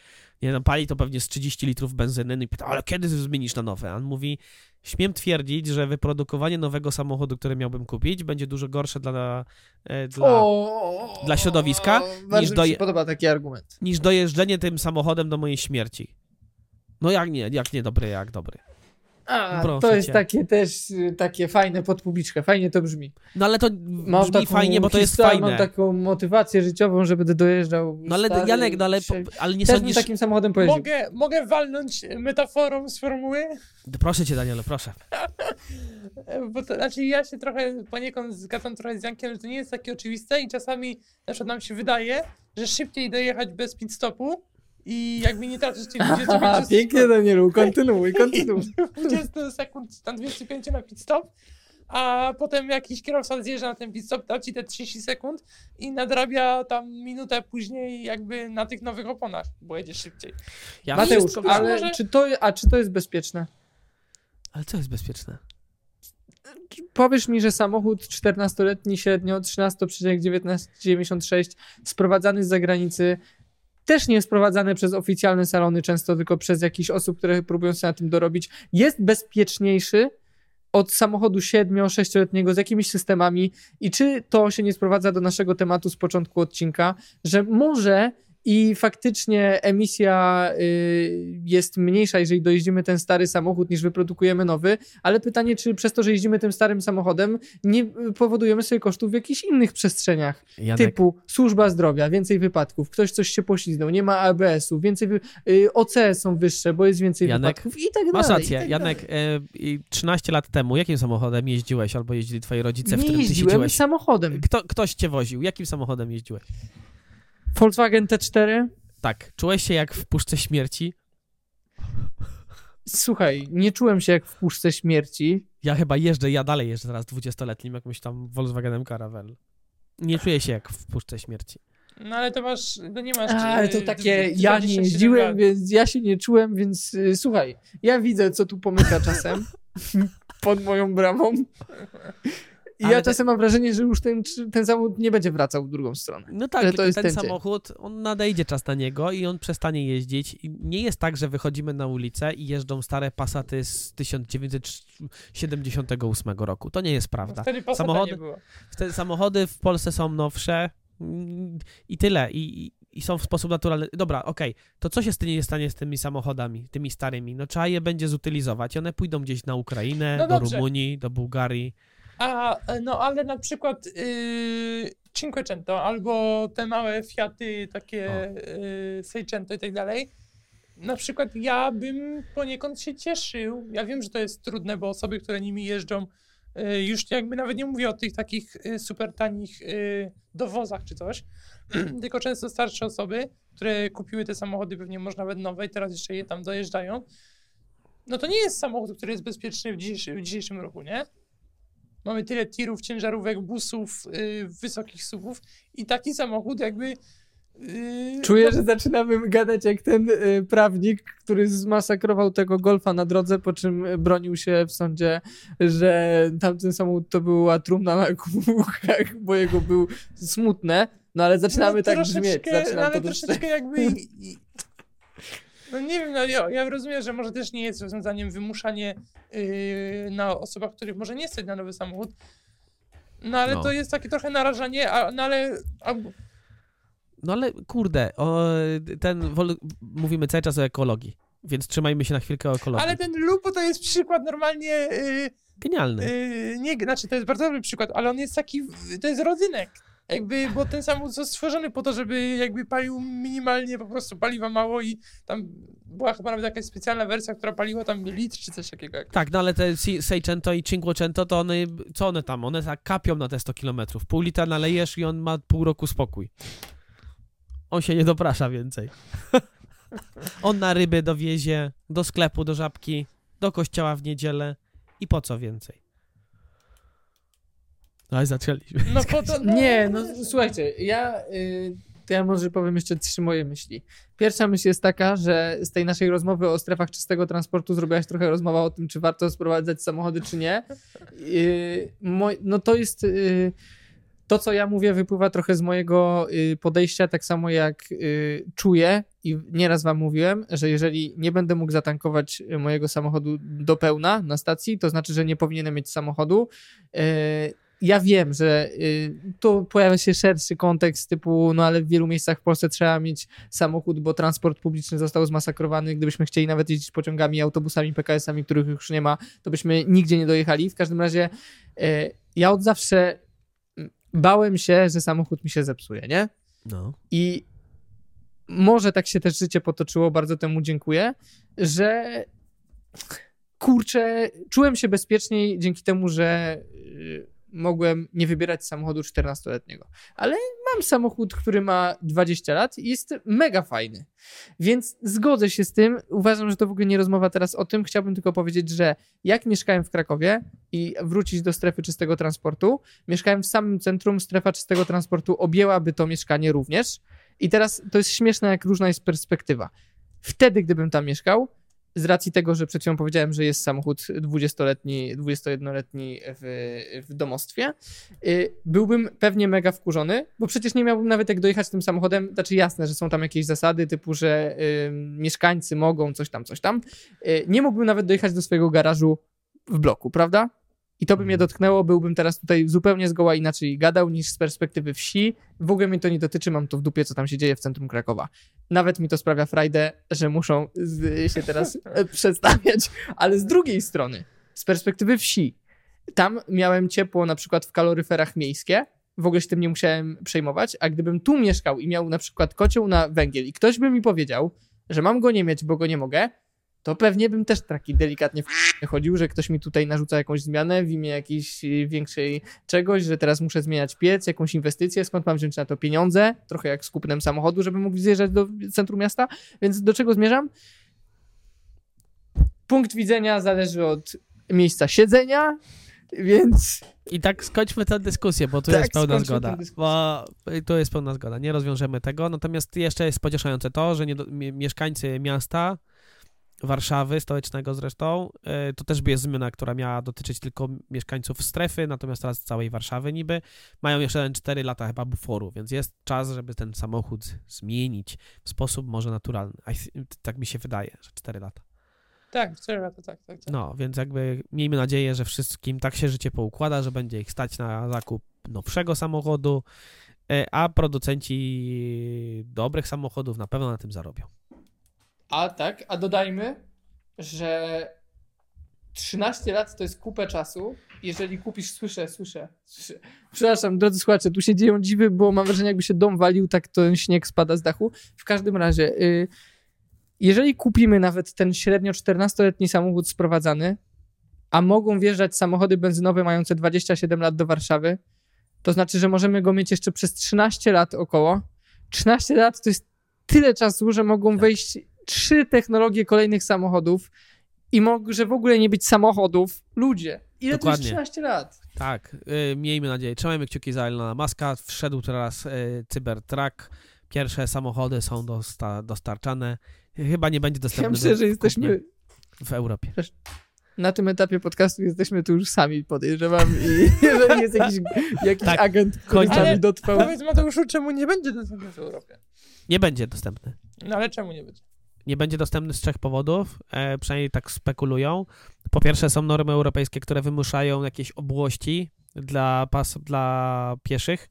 Nie no, pali to pewnie z 30 litrów benzyny. I pyta, ale kiedy zmienisz na nowe? A on mówi, śmiem twierdzić, że wyprodukowanie nowego samochodu, który miałbym kupić, będzie dużo gorsze dla, e, dla O, dla środowiska, Bardzo niż doje- podoba taki argument. niż dojeżdżenie tym samochodem do mojej śmierci. No jak nie, jak nie dobry, jak dobry. A, Proszę to jest cię. takie też y, takie fajne pod publiczkę. Fajnie to brzmi. No ale to Mam brzmi taką fajnie, bo to jest historię, fajne. Mam taką motywację życiową, żeby dojeżdżał. No ale stary, Janek, no ale, ale nie sądzisz... takim samochodem pojeździł. Mogę, mogę walnąć metaforą z formuły? Proszę cię Daniele, proszę. Bo to, znaczy ja się trochę poniekąd zgadzam trochę z Jankiem, że to nie jest takie oczywiste i czasami na przykład nam się wydaje, że szybciej dojechać bez pit stopu i jakby nie tracić tych 25 Aha, pięknie Danielu, kontynuuj, kontynuuj. 20 sekund, tam 25 na pit stop, a potem jakiś kierowca zjeżdża na ten pit stop, da ci te 30 sekund i nadrabia tam minutę później jakby na tych nowych oponach, bo jedziesz szybciej. Ja Mateusz, wszystko ale- ale może- czy to, a czy to jest bezpieczne? Ale co jest bezpieczne? Powiesz mi, że samochód 14-letni średnio 13,96 sprowadzany z zagranicy też nie sprowadzany przez oficjalne salony, często tylko przez jakichś osób, które próbują sobie na tym dorobić, jest bezpieczniejszy od samochodu 7-6-letniego z jakimiś systemami. I czy to się nie sprowadza do naszego tematu z początku odcinka, że może i faktycznie emisja y, jest mniejsza, jeżeli dojeździmy ten stary samochód, niż wyprodukujemy nowy, ale pytanie, czy przez to, że jeździmy tym starym samochodem, nie y, powodujemy sobie kosztów w jakichś innych przestrzeniach, Janek, typu służba zdrowia, więcej wypadków, ktoś coś się poślizgnął, nie ma ABS-u, więcej wy... y, OC są wyższe, bo jest więcej Janek, wypadków i tak masz dalej. i rację. tak Janek, dalej. e, i 13 lat temu jakim samochodem jeździłeś albo jeździli twoi rodzice, w Nie którym ty jeździłem samochodem. Kto, ktoś cię woził? Jakim samochodem jeździłeś? Volkswagen T4? Tak. Czułeś się jak w Puszce Śmierci? Słuchaj, nie czułem się jak w puszce śmierci. Ja chyba jeżdżę, ja dalej jeżdżę teraz 20-letnim jakimś tam Volkswagenem Caravelle. Nie czuję się jak w Puszce Śmierci. No ale to masz, to nie masz... Ale to takie, ja nie 27 jeździłem, lat. więc ja się nie czułem, więc y, słuchaj, ja widzę, co tu pomyka czasem pod moją bramą. I Ale ja te- czasem mam wrażenie, że już ten, ten samochód nie będzie wracał w drugą stronę. No tak, tylko to jest ten ten dzień. samochód, on nadejdzie czas na niego i on przestanie jeździć. I nie jest tak, że wychodzimy na ulicę i jeżdżą stare Passaty z 1978 roku. To nie jest No prawda. Wtedy Passata Samochody- nie było. Te samochody w Polsce są nowsze i tyle. I, i, i są w sposób naturalny. Dobra, okej, to co się z tymi stanie z tymi samochodami, tymi starymi? No trzeba je będzie zutylizować. One pójdą gdzieś na Ukrainę, No do. Rumunii, do Bułgarii. A, e, no ale na przykład yy, Cinquecento albo te małe Fiaty, takie yy, Seicento i tak dalej, na przykład ja bym poniekąd się cieszył. Ja wiem, że to jest trudne, bo osoby, które nimi jeżdżą, yy, już jakby nawet nie mówię o tych takich yy, super tanich yy, dowozach czy coś, tylko często starsze osoby, które kupiły te samochody, pewnie może nawet nowe i teraz jeszcze je tam dojeżdżają. No to nie jest samochód, który jest bezpieczny w w dzisiejszym roku, nie? Mamy tyle tirów, ciężarówek, busów, yy, wysokich suwów i taki samochód jakby... Yy, Czuję, no, że zaczynamy gadać jak ten y, prawnik, który zmasakrował tego golfa na drodze, po czym bronił się w sądzie, że tamten samochód to była trumna na kółkach, bo jego był smutne. No ale zaczynamy no, tak brzmieć. Zaczynam ale to troszeczkę jakby... No nie wiem, no ja, ja rozumiem, że może też nie jest rozwiązaniem wymuszanie yy, na osobach, których może nie stać na nowy samochód, no ale No. to jest takie trochę narażanie, a, no ale... A, No ale kurde, o, ten wol... mówimy cały czas o ekologii, więc trzymajmy się na chwilkę o ekologii. ale ten Lupo to jest przykład normalnie... Yy, Genialny. Yy, nie, znaczy to jest bardzo dobry przykład, ale on jest taki, to jest rodzynek. Jakby, bo ten samochód został stworzony po to, żeby jakby palił minimalnie po prostu paliwa mało i tam była chyba nawet jakaś specjalna wersja, która paliła tam litr czy coś takiego. Tak, no ale te Seicento i Cinquecento, to one, co one tam? One tak kapią na te 100 kilometrów. Pół litra nalejesz i on ma pół roku spokój. On się nie doprasza więcej. on na ryby dowiezie, do sklepu, do żabki, do kościoła w niedzielę i po co więcej? No i zaczęliśmy. No po to, no, Nie, no słuchajcie, ja, y, to ja może powiem jeszcze trzy moje myśli. Pierwsza myśl jest taka, że z tej naszej rozmowy o strefach czystego transportu zrobiłaś trochę rozmowa o tym, czy warto sprowadzać samochody, czy nie. Y, moj, no to jest... Y, to, co ja mówię, wypływa trochę z mojego y, podejścia, tak samo jak czuję i nieraz wam mówiłem, że jeżeli nie będę mógł zatankować mojego samochodu do pełna na stacji, to znaczy, że nie powinienem mieć samochodu. Ja wiem, że y, tu pojawia się szerszy kontekst typu, no ale w wielu miejscach w Polsce trzeba mieć samochód, bo transport publiczny został zmasakrowany. Gdybyśmy chcieli nawet jeździć pociągami, autobusami, PKS-ami, których już nie ma, to byśmy nigdzie nie dojechali. W każdym razie y, ja od zawsze bałem się, że samochód mi się zepsuje, nie? No. I może tak się też życie potoczyło, bardzo temu dziękuję, że kurczę, czułem się bezpieczniej dzięki temu, że y, mogłem nie wybierać samochodu 14-letniego. Ale mam samochód, który ma 20 lat i jest mega fajny. Więc zgodzę się z tym. Uważam, że to w ogóle nie rozmowa teraz o tym. Chciałbym tylko powiedzieć, że jak mieszkałem w Krakowie i wrócić do strefy czystego transportu, mieszkałem w samym centrum, strefa czystego transportu objęłaby to mieszkanie również. I teraz to jest śmieszne, jak różna jest perspektywa. Wtedy, gdybym tam mieszkał, z racji tego, że przed chwilą powiedziałem, że jest samochód 20-letni, 21-letni w, w domostwie, y, byłbym pewnie mega wkurzony, bo przecież nie miałbym nawet jak dojechać tym samochodem, znaczy jasne, że są tam jakieś zasady typu, że y, mieszkańcy mogą coś tam, coś tam. Y, nie mógłbym nawet dojechać do swojego garażu w bloku, prawda? I to by mnie dotknęło, byłbym teraz tutaj zupełnie zgoła inaczej gadał niż z perspektywy wsi. W ogóle mnie to nie dotyczy, mam to w dupie, co tam się dzieje w centrum Krakowa. Nawet mi to sprawia frajdę, że muszą z, się teraz przedstawiać, ale z drugiej strony, z perspektywy wsi, tam miałem ciepło na przykład w kaloryferach miejskie, w ogóle się tym nie musiałem przejmować, a gdybym tu mieszkał i miał na przykład kocioł na węgiel i ktoś by mi powiedział, że mam go nie mieć, bo go nie mogę, to pewnie bym też taki delikatnie w chodził, że ktoś mi tutaj narzuca jakąś zmianę w imię jakiejś y, większej czegoś, że teraz muszę zmieniać piec, jakąś inwestycję, skąd mam wziąć na to pieniądze, trochę jak z kupnem samochodu, żeby mógł zjeżdżać do centrum miasta, więc do czego zmierzam? Punkt widzenia zależy od miejsca siedzenia, więc I tak skończmy tę dyskusję, bo tu Tak, jest pełna zgoda. Bo tu jest pełna zgoda. Nie rozwiążemy tego. Natomiast jeszcze jest pocieszające to, że do, mie- mieszkańcy miasta, Warszawy, stołecznego zresztą, y, to też jest zmiana, która miała dotyczyć tylko mieszkańców strefy, natomiast teraz całej Warszawy niby, mają jeszcze 4 lata chyba buforu, więc jest czas, żeby ten samochód zmienić w sposób może naturalny. Tak mi się wydaje, że 4 lata. Tak, 4 lata, tak, tak. tak. No, więc jakby miejmy nadzieję, że wszystkim tak się życie poukłada, że będzie ich stać na zakup nowszego samochodu, e, a producenci dobrych samochodów na pewno na tym zarobią. A tak, a dodajmy, że 13 lat to jest kupę czasu. Jeżeli kupisz, słyszę, słyszę, słyszę. Przepraszam, drodzy słuchacze, tu się dzieją dziwy, bo mam wrażenie, jakby się dom walił, tak ten śnieg spada z dachu. W każdym razie, y, jeżeli kupimy nawet ten średnio 14-letni samochód sprowadzany, a mogą wjeżdżać samochody benzynowe mające 27 lat do Warszawy, to znaczy, że możemy go mieć jeszcze przez 13 lat około. 13 lat to jest tyle czasu, że mogą wejść trzy technologie kolejnych samochodów i może w ogóle nie być samochodów. Ludzie. Ile to Dokładnie. jest 13 lat? Tak, y, miejmy nadzieję. Trzymajmy kciuki za Elona Muska. Wszedł teraz y, Cybertruck. Pierwsze samochody są dosta- dostarczane. Chyba nie będzie Ja dostępny myślę, do że jesteśmy w Europie. na tym etapie podcastu jesteśmy tu już sami, podejrzewam. I jeżeli jest jakiś, jakiś Tak. agent, który Ale dotrwał. Powiedz Mateuszu, czemu nie będzie dostępny w Europie? Nie będzie dostępny. No ale czemu nie będzie? Nie będzie dostępny z trzech powodów, e, przynajmniej tak spekulują. Po pierwsze są normy europejskie, które wymuszają jakieś obłości dla, pas, dla pieszych,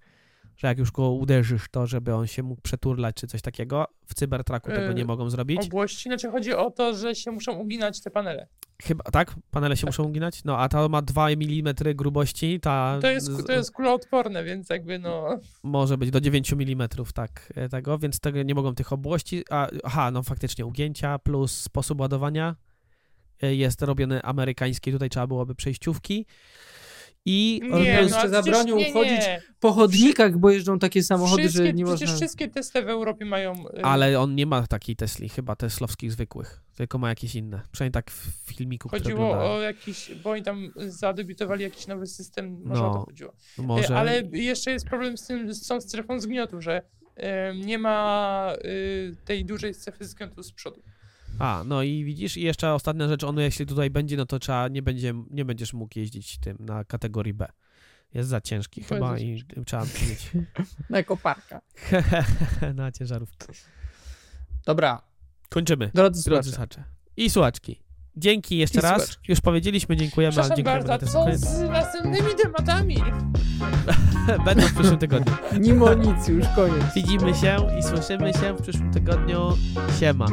że jak już go uderzysz, to żeby on się mógł przeturlać czy coś takiego. W Cybertrucku tego E, nie mogą zrobić. Obłości? Znaczy chodzi o to, że się muszą uginać te panele. Chyba, tak? Panele się muszą uginać? No, a ta ma 2 mm grubości, ta To jest, to jest kuloodporne, więc jakby no... może być do 9 mm, tak, e, tego, więc tego nie mogą tych obłości. A, aha, no faktycznie ugięcia plus sposób ładowania e, jest robiony amerykański, tutaj trzeba byłoby przejściówki. I Nie, plus no, jeszcze przecież zabronią nie, chodzić nie. Po chodnikach, bo jeżdżą takie samochody, wszystkie, że nie Przecież można... wszystkie testy w Europie mają... y, ale on nie ma takiej Tesli, chyba teslowskich zwykłych, tylko ma jakieś inne. Przynajmniej tak w filmiku, Chodziło o jakiś, bo oni tam zadebiutowali jakiś nowy system, może No, o to chodziło. No Może... Ale jeszcze jest problem z, tym, z tą strefą zgniotu, że e, nie ma y, tej dużej strefy zgniotu z przodu. A, no i widzisz, i jeszcze ostatnia rzecz, on jeśli tutaj będzie, no to trzeba, nie, będzie, nie będziesz mógł jeździć tym na kategorii B. Jest za ciężki To chyba i trzeba mieć Na koparka. na ciężarówkę. Dobra, Kończymy, drodzy drodzy słuchacze. I słuchaczki. Dzięki jeszcze I raz. słuchaczki. Już powiedzieliśmy, dziękujemy, ale Przepraszam dziękujemy bardzo, co ten z następnymi tematami? Będą w przyszłym tygodniu. Ma nic już, koniec. Widzimy się i słyszymy się w przyszłym tygodniu. Siema.